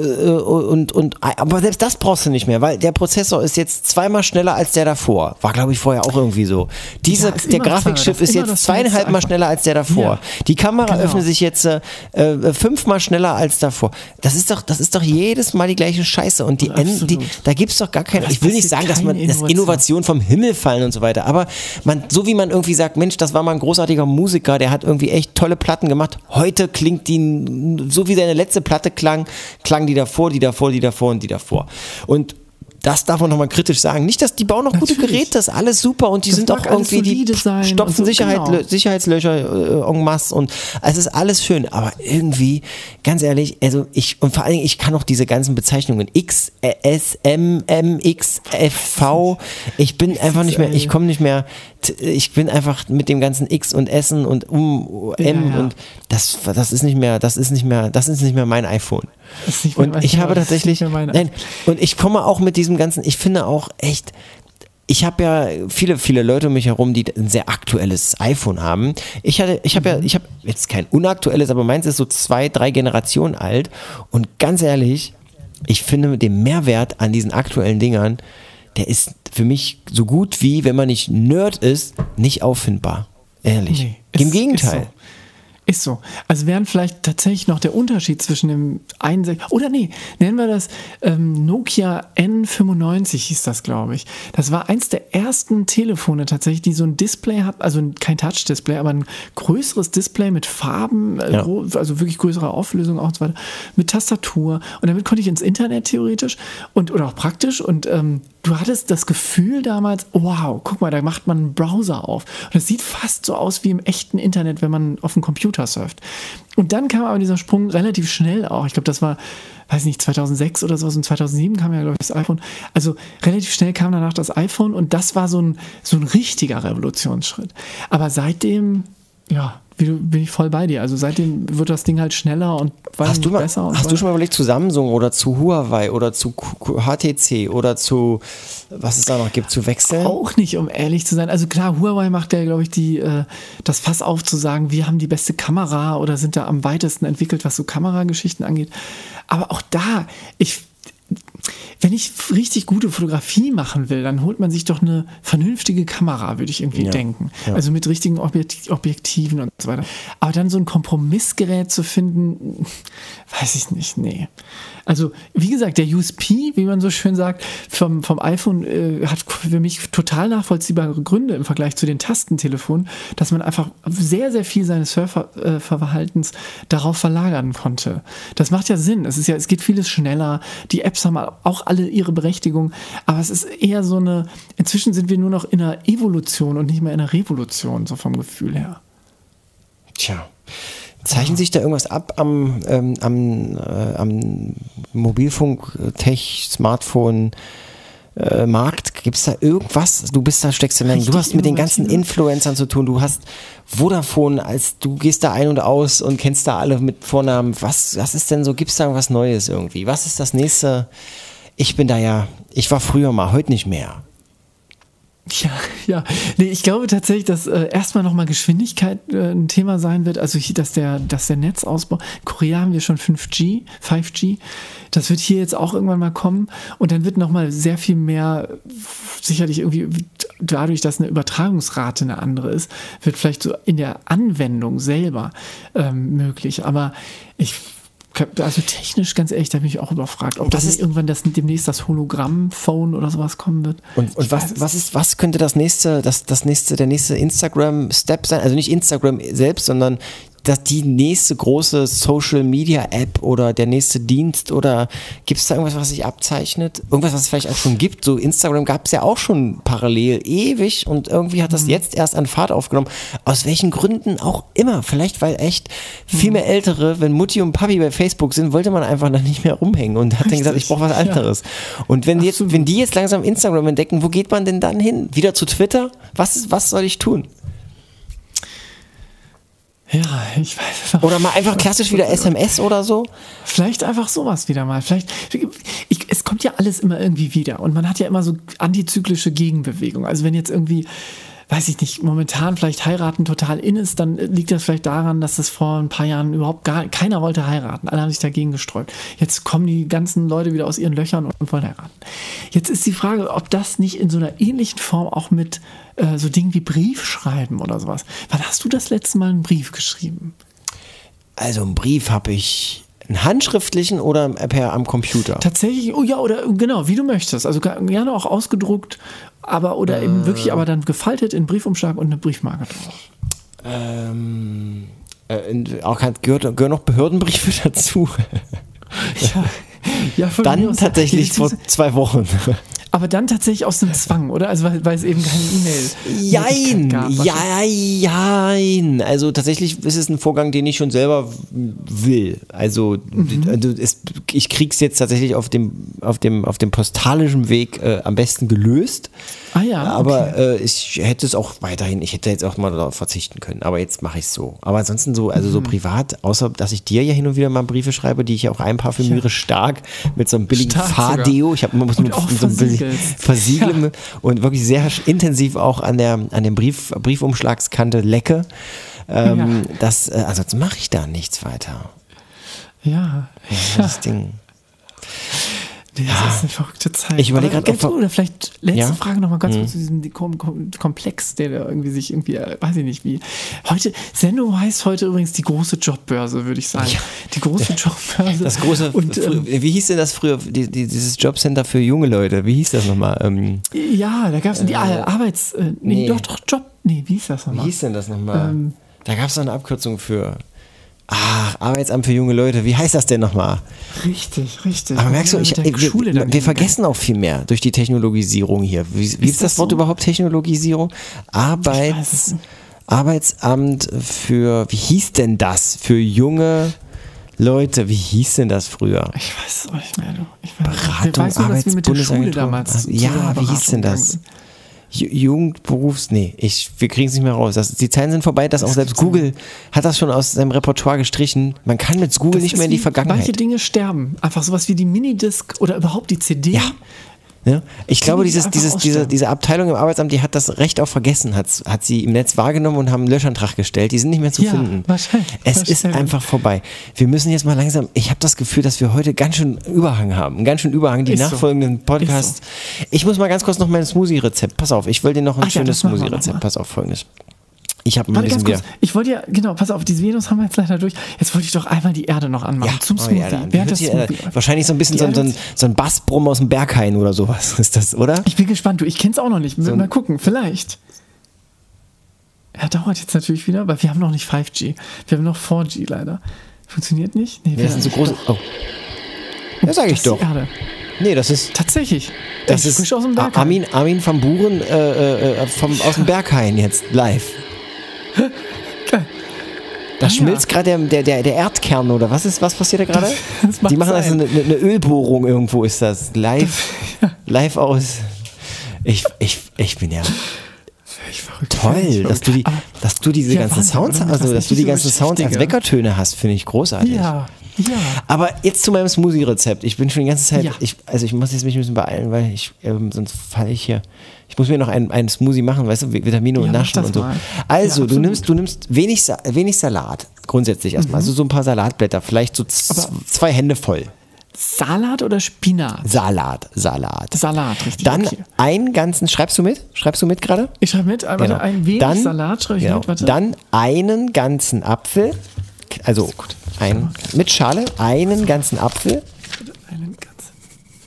und, und, aber selbst das brauchst du nicht mehr, weil der Prozessor ist jetzt zweimal schneller als der davor. War, glaube ich, vorher auch irgendwie so. Diese, Ja, der Grafikchip ist jetzt zweieinhalb Mal schneller als der davor. Ja, Die Kamera genau. öffnet sich jetzt äh, äh, fünfmal schneller als davor. Das ist doch, das ist doch jedes Mal die gleiche Scheiße. Und die, End, die da gibt's doch gar keine. Ich will nicht sagen, dass man das Innovation. Innovation vom Himmel fallen und so weiter. Aber man, so wie man irgendwie sagt, Mensch, das war mal ein großartiger Musiker, der hat irgendwie echt tolle Platten gemacht. Heute klingt die, so wie seine letzte Platte klang, klang die davor, die davor, die davor und die davor. Und das darf man nochmal kritisch sagen. Nicht, dass die bauen noch gute Natürlich. Geräte, das ist alles super und die Das sind auch irgendwie, die sein stopfen so, Sicherheit, genau. Sicherheitslöcher äh, en masse und es ist alles schön, aber irgendwie, ganz ehrlich, also ich, und vor allen Dingen, ich kann auch diese ganzen Bezeichnungen X, äh, S, M, M, X, F, V, ich bin einfach nicht mehr, ich komme nicht mehr, ich bin einfach mit dem ganzen X und S und um, M Ja, ja. und das, das ist nicht mehr, das ist nicht mehr, das ist nicht mehr mein iPhone. Und ich habe tatsächlich, nein, und ich komme auch mit diesem ganzen, ich finde auch echt, ich habe ja viele, viele Leute um mich herum, die ein sehr aktuelles iPhone haben. Ich hatte, ich habe ja, ich habe jetzt kein unaktuelles, aber meins ist so zwei, drei Generationen alt. Und ganz ehrlich, ich finde den Mehrwert an diesen aktuellen Dingern, der ist für mich so gut wie, wenn man nicht Nerd ist, nicht auffindbar. Ehrlich. Nee, Im ist- Gegenteil. Ist so. Ist so. Also wären vielleicht tatsächlich noch der Unterschied zwischen dem 61 oder nee, nennen wir das ähm, Nokia N95 hieß das, glaube ich. Das war eins der ersten Telefone tatsächlich, die so ein Display hat, also kein Touch-Display, aber ein größeres Display mit Farben, äh, Ja. also wirklich größere Auflösung auch und so weiter, mit Tastatur. Und damit konnte ich ins Internet theoretisch und oder auch praktisch und ähm, du hattest das Gefühl damals, wow, guck mal, da macht man einen Browser auf. Und es sieht fast so aus wie im echten Internet, wenn man auf dem Computer surft. Und dann kam aber dieser Sprung relativ schnell auch. Ich glaube, das war, weiß nicht, 2006 oder sowas und 2007 kam ja, glaube ich, das iPhone. Also relativ schnell kam danach das iPhone und das war so ein, so ein richtiger Revolutionsschritt. Aber seitdem, ja, wie bin ich voll bei dir. Also seitdem wird das Ding halt schneller und Hast nicht, du, mal, besser. Und hast so du weiter. schon mal überlegt zu Samsung oder zu Huawei oder zu HTC oder zu, was es da noch gibt, zu wechseln? Auch nicht, um ehrlich zu sein. Also klar, Huawei macht ja, glaube ich, die, äh, das Fass auf zu sagen, wir haben die beste Kamera oder sind da am weitesten entwickelt, was so Kamerageschichten angeht. Aber auch da, ich, wenn ich richtig gute Fotografie machen will, dann holt man sich doch eine vernünftige Kamera, würde ich irgendwie Ja, denken. ja. Also mit richtigen Objekt Objektiven und so weiter. Aber dann so ein Kompromissgerät zu finden, weiß ich nicht, nee. Also, wie gesagt, der USP, wie man so schön sagt, vom, vom iPhone äh, hat für mich total nachvollziehbare Gründe im Vergleich zu den Tastentelefonen, dass man einfach sehr, sehr viel seines Surferverhaltens darauf verlagern konnte. Das macht ja Sinn. Es ist ja, es geht vieles schneller. Die Apps haben auch alle ihre Berechtigung, aber es ist eher so eine, inzwischen sind wir nur noch in einer Evolution und nicht mehr in einer Revolution, so vom Gefühl her. Tja. Zeichnet sich da irgendwas ab am, ähm, am, äh, am Mobilfunk, äh, Tech, Smartphone, äh, Markt? Gibt es da irgendwas? Du bist da, steckst du in Du hast mit den ganzen? Influencern zu tun. Du hast Vodafone, als du gehst da ein und aus und kennst da alle mit Vornamen. Was, was ist denn so? Gibt es da irgendwas Neues irgendwie? Was ist das nächste? Ich bin da ja, ich war früher mal, heute nicht mehr. Ja, ja. Nee, ich glaube tatsächlich, dass äh, erstmal nochmal Geschwindigkeit äh, ein Thema sein wird. Also, hier, dass der, dass der Netzausbau. In Korea haben wir schon 5G, 5G. Das wird hier jetzt auch irgendwann mal kommen. Und dann wird nochmal sehr viel mehr, sicherlich irgendwie dadurch, dass eine Übertragungsrate eine andere ist, wird vielleicht so in der Anwendung selber ähm, möglich. Aber ich. Also technisch, ganz ehrlich, da bin ich auch überfragt, ob Das das, ist- irgendwann das, demnächst das Hologramm-Phone oder sowas kommen wird. Und, und was, was ist, was könnte das nächste, das, das nächste, der nächste Instagram-Step sein? Also nicht Instagram selbst, sondern dass die nächste große Social Media App oder der nächste Dienst oder gibt es da irgendwas, was sich abzeichnet? Irgendwas, was es vielleicht auch schon gibt? So Instagram gab es ja auch schon parallel ewig und irgendwie hat das jetzt erst an Fahrt aufgenommen. Aus welchen Gründen auch immer. Vielleicht, weil echt viel mehr Ältere, wenn Mutti und Papi bei Facebook sind, wollte man einfach dann nicht mehr rumhängen und hat dann gesagt, ich brauche was Richtig, ja. anderes. Und wenn, jetzt, Absolut. wenn die jetzt langsam Instagram entdecken, wo geht man denn dann hin? Wieder zu Twitter? Was, ist, was soll ich tun? Ja, ich weiß es. Oder mal einfach klassisch wieder SMS oder so? Vielleicht einfach sowas wieder mal. Vielleicht, ich, es kommt ja alles immer irgendwie wieder und man hat ja immer so antizyklische Gegenbewegung. Also wenn jetzt irgendwie, weiß ich nicht, momentan vielleicht heiraten total in ist, dann liegt das vielleicht daran, dass das vor ein paar Jahren überhaupt gar keiner wollte heiraten. Alle haben sich dagegen gesträubt. Jetzt kommen die ganzen Leute wieder aus ihren Löchern und wollen heiraten. Jetzt ist die Frage, ob das nicht in so einer ähnlichen Form auch mit äh, so Dingen wie Brief schreiben oder sowas. Wann hast du das letzte Mal einen Brief geschrieben? Also einen Brief habe ich einen handschriftlichen oder per am Computer. Tatsächlich, oh ja, oder genau, wie du möchtest. Also gerne auch ausgedruckt, aber oder eben wirklich, aber dann gefaltet in Briefumschlag und eine Briefmarke drauf. Ähm, äh, auch gehört, gehören noch Behördenbriefe dazu. Ja, ja von Dann tatsächlich vor zwei Wochen. Aber dann tatsächlich aus dem Zwang, oder? Also weil, weil es eben keine E-Mail Jein, gab. ja, jein. Also tatsächlich ist es ein Vorgang, den ich schon selber will. Also, Mhm. also es, ich krieg's jetzt tatsächlich auf dem, auf dem, auf dem postalischen Weg äh, am besten gelöst. Ah ja, Aber äh, ich hätte es auch weiterhin, ich hätte jetzt auch mal darauf verzichten können. Aber jetzt mache ich es so. Aber ansonsten so, also Mhm. so privat, außer dass ich dir ja hin und wieder mal Briefe schreibe, die ich ja auch einparfümiere stark mit so einem billigen Stark Fahrdeo. Ich habe muss Und mit so einem billigen- versiegelst. versiegeln und wirklich sehr intensiv auch an der an dem Brief, Briefumschlagskante lecke. Ähm, das, äh, ansonsten mache ich da nichts weiter. Ja, Das Ding. Das ist eine verrückte Zeit. Ich überlege ob- du, oder vielleicht letzte Ja? Hm. Frage nochmal ganz kurz zu diesem Kom Kom Komplex, der da irgendwie sich irgendwie, äh, weiß ich nicht wie. Heute, Sendung heißt heute übrigens die große Jobbörse, würde ich sagen. Die große Jobbörse. Das große, Und, ähm, wie hieß denn das früher, die, die, dieses Jobcenter für junge Leute? Wie hieß das nochmal? Ähm, ja, da gab es die Ar- Arbeits... Äh, nee, nee. doch, doch, Job... Nee, wie hieß das wie nochmal? hieß denn das nochmal? Ähm. da gab es eine Abkürzung für. Ach, Arbeitsamt für junge Leute. Wie heißt das denn nochmal? Richtig, richtig. Aber merkst du, Mit ich, der wir, wir, vergessen auch viel mehr durch die Technologisierung hier. Wie, ist, Ist das das Wort so? überhaupt Technologisierung? Arbeits. Arbeitsamt für, wie hieß denn das? Für junge Leute, wie hieß denn das früher? Ich weiß es auch nicht mehr. Du. Ich weiß, Beratung, ich weiß nur, dass wir mit der Schule damals. Ja, wie hieß denn das? gegangen Jugendberufs, nee, ich, wir kriegen es nicht mehr raus. Das, die Zeiten sind vorbei, dass auch selbst gibt's nicht. Google hat das schon aus seinem Repertoire gestrichen. Man kann mit Google Das nicht mehr in die Vergangenheit. Manche Dinge sterben. Einfach sowas wie die Minidisc oder überhaupt die CD. Ja. Ja? Ich glaube, die dieses, dieses, diese, diese Abteilung im Arbeitsamt, die hat das Recht auch vergessen, hat, hat sie im Netz wahrgenommen und haben einen Löschantrag gestellt. Die sind nicht mehr zu Ja, finden. wahrscheinlich, Es ist wahrscheinlich. einfach vorbei. Wir müssen jetzt mal langsam, ich habe das Gefühl, dass wir heute ganz schön Überhang haben. Einen ganz schön Überhang. Die Ist so. nachfolgenden Podcasts. Ich muss mal ganz kurz noch mein Smoothie-Rezept. Pass auf, ich will dir noch ein Ach ja, schönes wir Smoothie-Rezept. Pass auf, folgendes. Ich habe Warte ganz kurz. Ich wollte ja, genau, pass auf, diese Venus haben wir jetzt leider durch. Jetzt wollte ich doch einmal die Erde noch anmachen. zum oh, Smoothie. ja, des die Erde- Smoothie. Wahrscheinlich so ein bisschen so, so, ein, so ein Bassbrumm aus dem Berghain oder sowas ist das, oder? Ich bin gespannt, du. Ich kenn's auch noch nicht. ein- mal gucken, vielleicht. Ja, dauert jetzt natürlich wieder, weil wir haben noch nicht 5G. Wir haben noch 4G leider. Funktioniert nicht? Nee, Ja, das sind so große. Oh. Ja, sag ich Das doch. Erde. Nee, das ist. Tatsächlich. Das Echt, ist aus dem Berg. Armin, Armin van Buren äh, äh, vom, aus dem Berghain jetzt live. Da Ah, schmilzt gerade der, der, der, Erdkern oder was ist, was passiert da gerade? Die machen also eine, eine Ölbohrung irgendwo ist das. Live, live aus. Ich, ich, ich bin ja verrückt. toll, dass du, die, dass du diese Ja, ganzen Wahnsinn, Sounds, also Das dass du die ganzen Sounds als. Weckertöne hast, finde ich großartig. Ja, ja. Aber jetzt zu meinem Smoothie-Rezept. Ich bin schon die ganze Zeit, Ja. ich, also ich muss jetzt mich ein bisschen beeilen, weil ich, ähm, sonst falle ich hier. Ich muss mir noch einen, einen Smoothie machen, weißt du, Vitamine und Ja, mach Naschen und so. mal. Also, Ja, du nimmst, du nimmst wenig, wenig Salat, grundsätzlich erstmal. Also so ein paar Salatblätter, vielleicht so Mhm. Zwei Hände voll. Salat oder Spinat? Salat, Salat. Salat, richtig. Dann okay. einen ganzen, schreibst du mit? Schreibst du mit gerade? Ich schreibe mit, aber Genau. ein wenig Dann- Salat schreibe ich genau. mit. Warte. Dann einen ganzen Apfel, also ein, mit Schale, einen ganzen Apfel. Einen ganzen-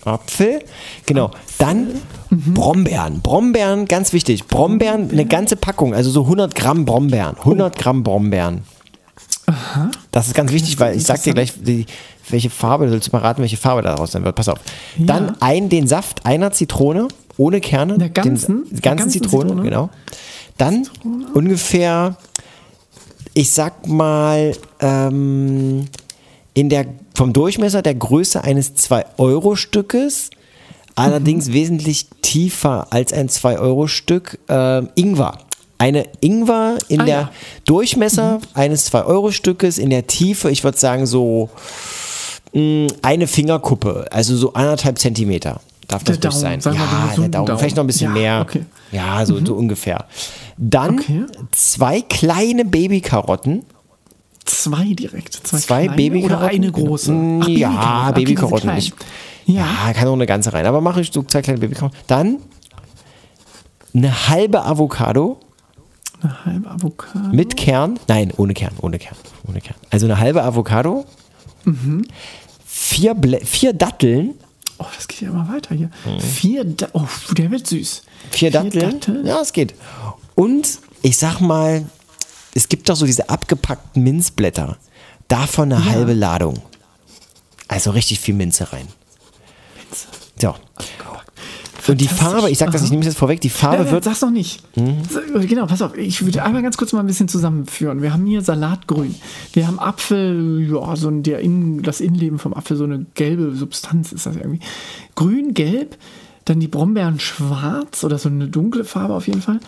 Apfel, genau. Dann Mhm. Brombeeren. Brombeeren, ganz wichtig. Brombeeren, eine ganze Packung, also so 100 Gramm Brombeeren. 100 Gramm Brombeeren. Das ist ganz wichtig, weil ich sag dir gleich, die, welche Farbe, du sollst mal raten, welche Farbe daraus sein wird. Pass auf. Dann ein, den Saft einer Zitrone, ohne Kerne. Der ganzen? Den, Der ganzen ganzen Zitrone, Zitrone? genau. Dann ungefähr, ich sag mal, ähm, in der, vom Durchmesser der Größe eines 2-Euro-Stückes, allerdings Mhm. wesentlich tiefer als ein 2-Euro-Stück, ähm, Ingwer. Eine Ingwer in Ah, der ja. Durchmesser eines 2-Euro-Stückes, in der Tiefe, ich würde sagen so mh, eine Fingerkuppe, also so anderthalb Zentimeter. Darf das Der ruhig Daumen, sein? Ja, der Daumen. Daumen. Vielleicht noch ein bisschen Ja, mehr. okay. Mhm. Ja, so, so ungefähr. Dann Okay. zwei kleine Babykarotten. Zwei direkt. Zwei, Zwei kleine Babykarotten. Oder eine große. Mm, Ach, ja, Okay, Babykarotten nicht. Ja. Ja, kann auch eine ganze rein. Aber mache ich so zwei kleine Babykarotten. Dann eine halbe Avocado Eine halbe Avocado. mit Kern. Nein, ohne Kern, ohne Kern, ohne Kern. Also eine halbe Avocado. Mhm. Vier, vier Datteln. Oh, das geht ja immer weiter hier. Mhm. Vier, da oh, der wird süß. Vier Datteln. Ja, es geht. Und ich sag mal, es gibt doch so diese abgepackten Minzblätter. Davon eine halbe Ladung. Also richtig viel Minze rein. So. Und die. Farbe, ich sag das, ich nehme es jetzt vorweg, die Farbe Nein, nein, wird. sag's noch nicht. So, Genau, pass auf. Ich würde einmal ganz kurz mal ein bisschen zusammenführen. Wir haben hier Salatgrün. Wir haben Apfel, ja, so ein, der Innen, das Innenleben vom Apfel, so eine gelbe Substanz ist das irgendwie. Grün, gelb, dann die Brombeeren schwarz oder so eine dunkle Farbe auf jeden Fall.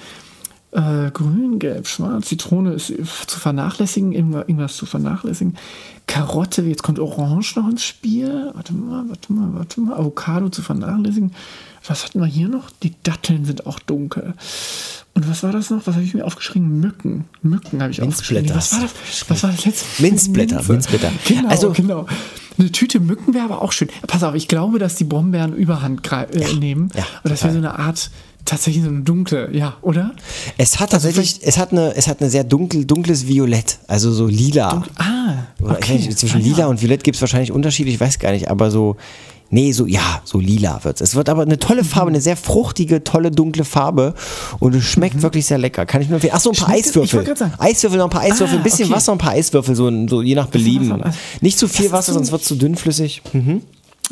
Äh, grün, gelb, schwarz. Zitrone ist zu vernachlässigen, irgendwas, zu vernachlässigen. Karotte, jetzt kommt Orange noch ins Spiel. Warte mal, warte mal, warte mal. Avocado zu vernachlässigen. Was hatten wir hier noch? Die Datteln sind auch dunkel. Und was war das noch? Was habe ich mir aufgeschrieben? Mücken. Mücken habe ich aufgeschrieben. Minzblätter. Was war das? Was war das letzte? Minzblätter. Minzblätter. Genau, Also- genau. Eine Tüte Mücken wäre aber auch schön. Pass auf, ich glaube, dass die Brombeeren Überhand äh, nehmen. ja, Und das wäre so eine Art, tatsächlich so eine dunkle, ja, oder? Es hat tatsächlich, es hat eine, es hat eine sehr dunkel, dunkles Violett, also so lila. Ah, Oder ich weiß nicht, zwischen Ah, ja. lila und violett gibt es wahrscheinlich Unterschiede, ich weiß gar nicht, aber so, nee, so, ja, so lila wird es. Es wird aber eine tolle Mhm. Farbe, eine sehr fruchtige, tolle, dunkle Farbe und es schmeckt wirklich sehr lecker. Kann ich nur empfehlen. Ach so, ein paar Mhm. Schmeckt Eiswürfel. Eiswürfel, noch ein paar Eiswürfel, Ah, ein bisschen okay. Wasser, ein paar Eiswürfel, so, so je nach Belieben. Also- Nicht zu viel Wasser, so- sonst wird es zu dünnflüssig. Hm.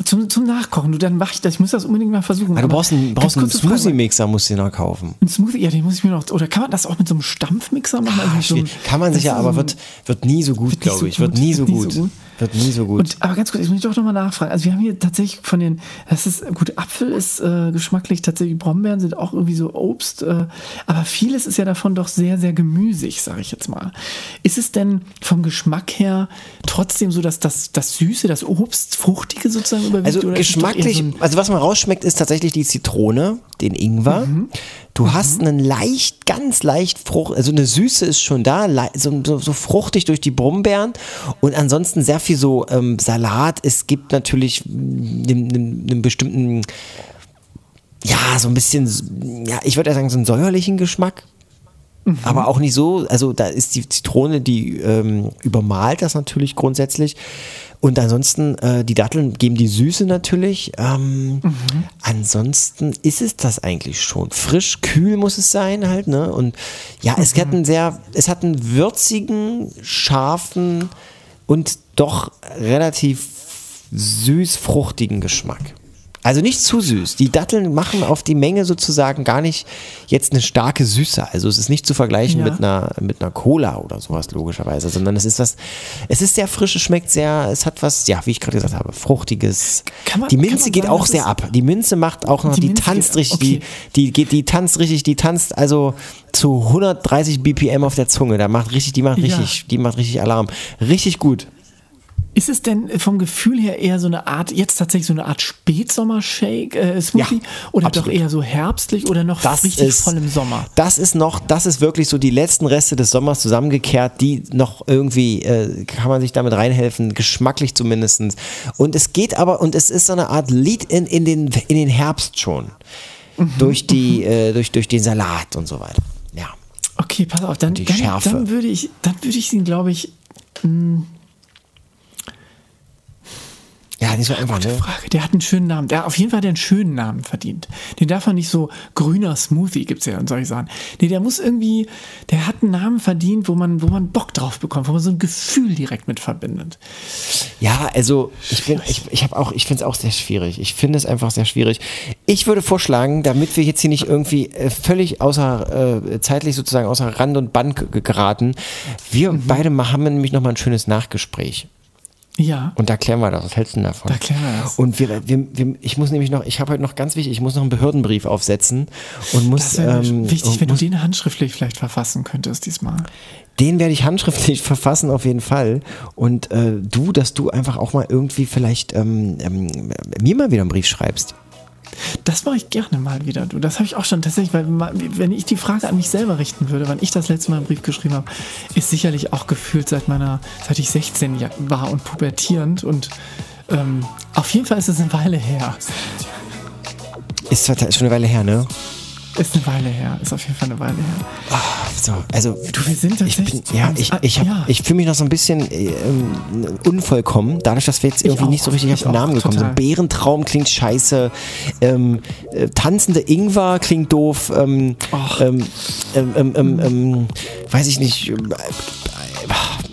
Zum, zum Nachkochen. Du, dann mache ich das. Ich muss das unbedingt mal versuchen. Ah, du Aber brauchst einen, brauchst einen. Smoothie-Mixer, musst du dir noch kaufen. Ein Smoothie, ja, den muss ich mir noch. Oder kann man das auch mit so einem Stampfmixer machen? Also Ah, so einem-. Kann man sicher, aber so ein- wird, wird nie so gut, Wird glaube so ich. Wird gut. nie so Wird nie gut. so gut. Wird nie so gut. Und, aber ganz kurz, ich muss doch nochmal nachfragen. Also wir haben hier tatsächlich von den, das ist, gut, Apfel ist äh, geschmacklich, tatsächlich Brombeeren sind auch irgendwie so Obst, äh, aber vieles ist ja davon doch sehr, sehr gemüsig, sage ich jetzt mal. Ist es denn vom Geschmack her trotzdem so, dass das, das Süße, das Obst, Fruchtige sozusagen überwiegt? Also geschmacklich, so also was man rausschmeckt, ist tatsächlich die Zitrone, den Ingwer. Mhm. Du hast einen leicht, ganz leicht Frucht, also eine Süße ist schon da, so, so, so fruchtig durch die Brombeeren und ansonsten sehr viel so ähm, Salat. Es gibt natürlich einen, einen, bestimmten, ja, so ein bisschen, ja, ich würde eher sagen, so einen säuerlichen Geschmack. Mhm. Aber auch nicht so, also da ist die Zitrone, die ähm, übermalt das natürlich grundsätzlich. Und ansonsten, äh, die Datteln geben die Süße natürlich. Ähm, Mhm. Ansonsten ist es das eigentlich schon. Frisch, kühl muss es sein halt, ne? Und ja, es Mhm. hat einen sehr, es hat einen würzigen, scharfen und doch relativ süß-fruchtigen Geschmack. Also nicht zu süß. Die Datteln machen auf die Menge sozusagen gar nicht jetzt eine starke Süße. Also es ist nicht zu vergleichen Ja. mit einer mit einer Cola oder sowas logischerweise, sondern es ist was. Es ist sehr frisch, es schmeckt sehr. Es hat was, ja, wie ich gerade gesagt habe, fruchtiges. Man- die Minze geht sagen, auch sehr ab. Die Minze macht auch noch, Die die, Minze tanzt richtig, okay. die, die geht, die tanzt richtig, die tanzt also zu 130 BPM auf der Zunge. Da macht richtig, die macht Ja. richtig, die macht richtig Alarm. Richtig gut. Ist es denn vom Gefühl her eher so eine Art, jetzt tatsächlich so eine Art Spätsommer-Shake, äh, Smoothie? Ja, oder absolut. doch eher so herbstlich oder noch Das richtig ist, voll im Sommer? Das ist noch, das ist wirklich so die letzten Reste des Sommers zusammengekehrt, die noch irgendwie, äh, kann man sich damit reinhelfen, geschmacklich zumindest. Und es geht aber, und es ist so eine Art Lied in, in, den, in den Herbst schon. Mhm. Durch, die, äh, durch, durch den Salat und so weiter. Ja. Okay, pass auf, dann, die dann, Schärfe. dann würde ich, dann würde ich ihn, glaube ich, Ja, nicht so einfach, gute ne? Frage. Der hat einen schönen Namen. Der auf jeden Fall hat er einen schönen Namen verdient. Den darf man nicht so grüner Smoothie gibt's ja und solche Sachen. Nee, der muss irgendwie, der hat einen Namen verdient, wo man, wo man Bock drauf bekommt, wo man so ein Gefühl direkt mit verbindet. Ja, also ich bin, ich, ich habe auch, ich finde es auch sehr schwierig. Ich finde es einfach sehr schwierig. Ich würde vorschlagen, damit wir jetzt hier nicht irgendwie äh, völlig außer äh, zeitlich sozusagen außer Rand und Band ge- geraten, wir Mhm. beide haben nämlich noch mal ein schönes Nachgespräch. Ja. Und da klären wir das. Was hältst du denn davon? Da klären wir das. Und wir, wir, wir, ich muss nämlich noch, ich habe heute noch ganz wichtig, ich muss noch einen Behördenbrief aufsetzen und muss. Das wäre ähm, wichtig, wenn du muss, den handschriftlich vielleicht verfassen könntest diesmal. Den werde ich handschriftlich verfassen auf jeden Fall. Und äh, du, dass du einfach auch mal irgendwie vielleicht ähm, ähm, mir mal wieder einen Brief schreibst. Das mache ich gerne mal wieder. Du, das habe ich auch schon tatsächlich, weil wenn ich die Frage an mich selber richten würde, wann ich das letzte Mal einen Brief geschrieben habe, ist sicherlich auch gefühlt seit meiner, seit ich 16 ja- war und pubertierend und ähm, auf jeden Fall ist es eine Weile her. Ist schon eine Weile her, ne? Ist eine Weile her. Ist auf jeden Fall eine Weile her. So, also Du, wir sind ich bin, tatsächlich. ja, ich, ich, hab, ja. ich fühle mich noch so ein bisschen ähm, unvollkommen, dadurch, dass wir jetzt irgendwie auch, nicht so richtig auf den Namen gekommen sind. total. Bärentraum klingt scheiße, ähm, äh, tanzende Ingwer klingt doof, ähm, ähm, ähm, ähm, ähm, ähm, weiß ich nicht, ähm, äh,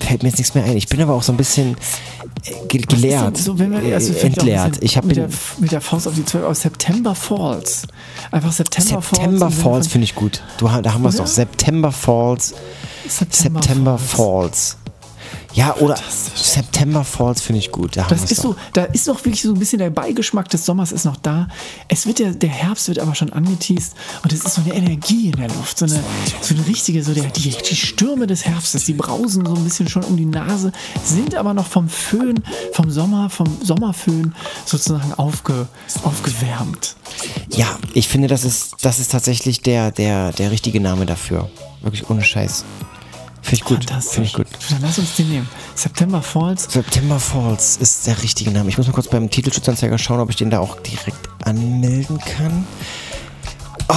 fällt mir jetzt nichts mehr ein. Ich bin aber auch so ein bisschen äh, ge gelehrt, so, wenn wir, also äh, ein entleert. Ich habe mit, der, mit der Faust auf die 12 aus September Falls. Einfach September, September Falls. Sinne Falls finde ich gut. Du, da haben wir es doch. September Falls. September, September Falls. Falls. Ja, oder September Falls finde ich gut. Da Das ist doch. so, da ist noch wirklich so ein bisschen der Beigeschmack des Sommers ist noch da. Es wird der, der Herbst wird aber schon angeteased und es ist so eine Energie in der Luft, so eine, so eine richtige, so der, die, die Stürme des Herbstes, die brausen so ein bisschen schon um die Nase, sind aber noch vom Föhn, vom Sommer, vom Sommerföhn sozusagen aufge, aufgewärmt. Ja, ich finde, das ist, das ist tatsächlich der, der, der richtige Name dafür. Wirklich ohne Scheiß. Finde ich gut. Finde ich gut. Dann lass uns den nehmen. September Falls. September Falls ist der richtige Name. Ich muss mal kurz beim Titelschutzanzeiger schauen, ob ich den da auch direkt anmelden kann. Oh,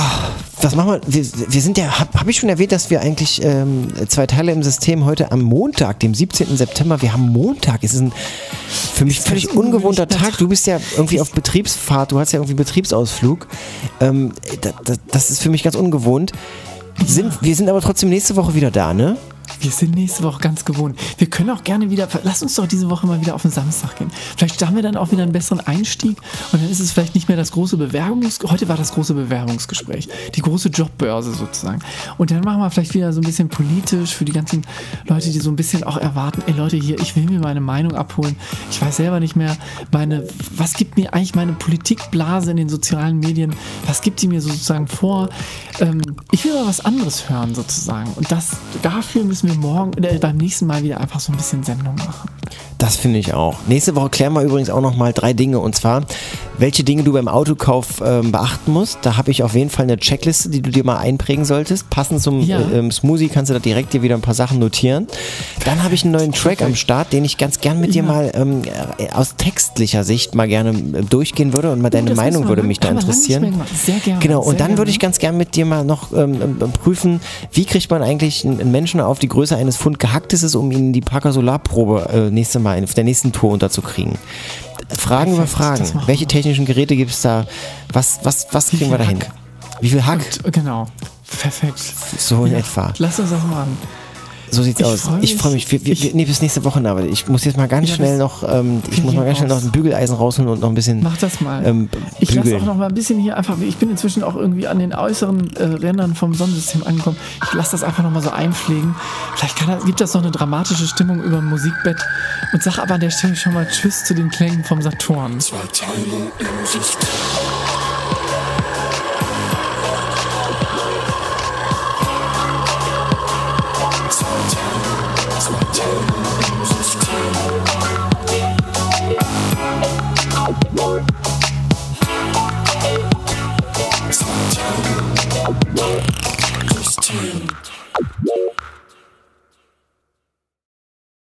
was machen wir? Wir, wir sind ja, habe hab ich schon erwähnt, dass wir eigentlich ähm, zwei Teile im System heute am Montag, dem 17. September, wir haben Montag. Es ist ein für mich das völlig ungewohnter das- Tag. Du bist ja irgendwie auf Betriebsfahrt, du hast ja irgendwie Betriebsausflug. Ähm, da, da, das ist für mich ganz ungewohnt. Sind, wir sind aber trotzdem nächste Woche wieder da, ne? Wir sind nächste Woche ganz gewohnt. Wir können auch gerne wieder, lass uns doch diese Woche mal wieder auf den Samstag gehen. Vielleicht haben wir dann auch wieder einen besseren Einstieg und dann ist es vielleicht nicht mehr das große Bewerbungs... Heute war das große Bewerbungsgespräch, die große Jobbörse sozusagen. Und dann machen wir vielleicht wieder so ein bisschen politisch für die ganzen Leute, die so ein bisschen auch erwarten, ey Leute hier, ich will mir meine Meinung abholen. Ich weiß selber nicht mehr, meine, was gibt mir eigentlich meine Politikblase in den sozialen Medien, was gibt die mir sozusagen vor? Ähm, ich will mal was anderes hören sozusagen. Und das, dafür müssen wir morgen, äh, beim nächsten Mal wieder einfach so ein bisschen Sendung machen. Das finde ich auch. Nächste Woche klären wir übrigens auch noch mal drei Dinge. Und zwar, welche Dinge du beim Autokauf ähm, beachten musst. Da habe ich auf jeden Fall eine Checkliste, die du dir mal einprägen solltest. Passend zum Ja. äh, ähm, Smoothie kannst du da direkt dir wieder ein paar Sachen notieren. Dann habe ich einen neuen Track am Start, den ich ganz gern mit dir Ja. mal ähm, äh, aus textlicher Sicht mal gerne äh, durchgehen würde und mal deine das Meinung würde mich da interessieren. Sehr gerne, Genau, und dann würde ich ganz gern mit dir mal noch ähm, ähm, prüfen, wie kriegt man eigentlich einen einen Menschen auf die Größe eines Pfund Gehacktes ist, um ihn die Parker Solarprobe äh, nächste Mal auf der nächsten Tour unterzukriegen. Fragen über Perfekt, Fragen. das machen Welche technischen Geräte gibt es da? Was, was, was kriegen wir da hin? Hack? Wie viel Hack? Und, genau. Perfekt. So in etwa. Lass uns das machen. So sieht's Ich aus. freu Ich mich. freue mich. Wir, wir, Ich- nee, bis nächste Woche, aber ich muss jetzt mal ganz Ja, schnell noch, ähm, ich muss mal ganz schnell noch ein Bügeleisen rausholen und noch ein bisschen Mach das mal. ähm, ich lasse auch noch mal ein bisschen hier einfach, ich bin inzwischen auch irgendwie an den äußeren äh, Rändern vom Sonnensystem angekommen. Ich lasse das einfach noch mal so einpflegen. Vielleicht kann, gibt das noch eine dramatische Stimmung über dem Musikbett und sag aber an der Stelle schon mal Tschüss zu den Klängen vom Saturn. Zwei Teile im System. team.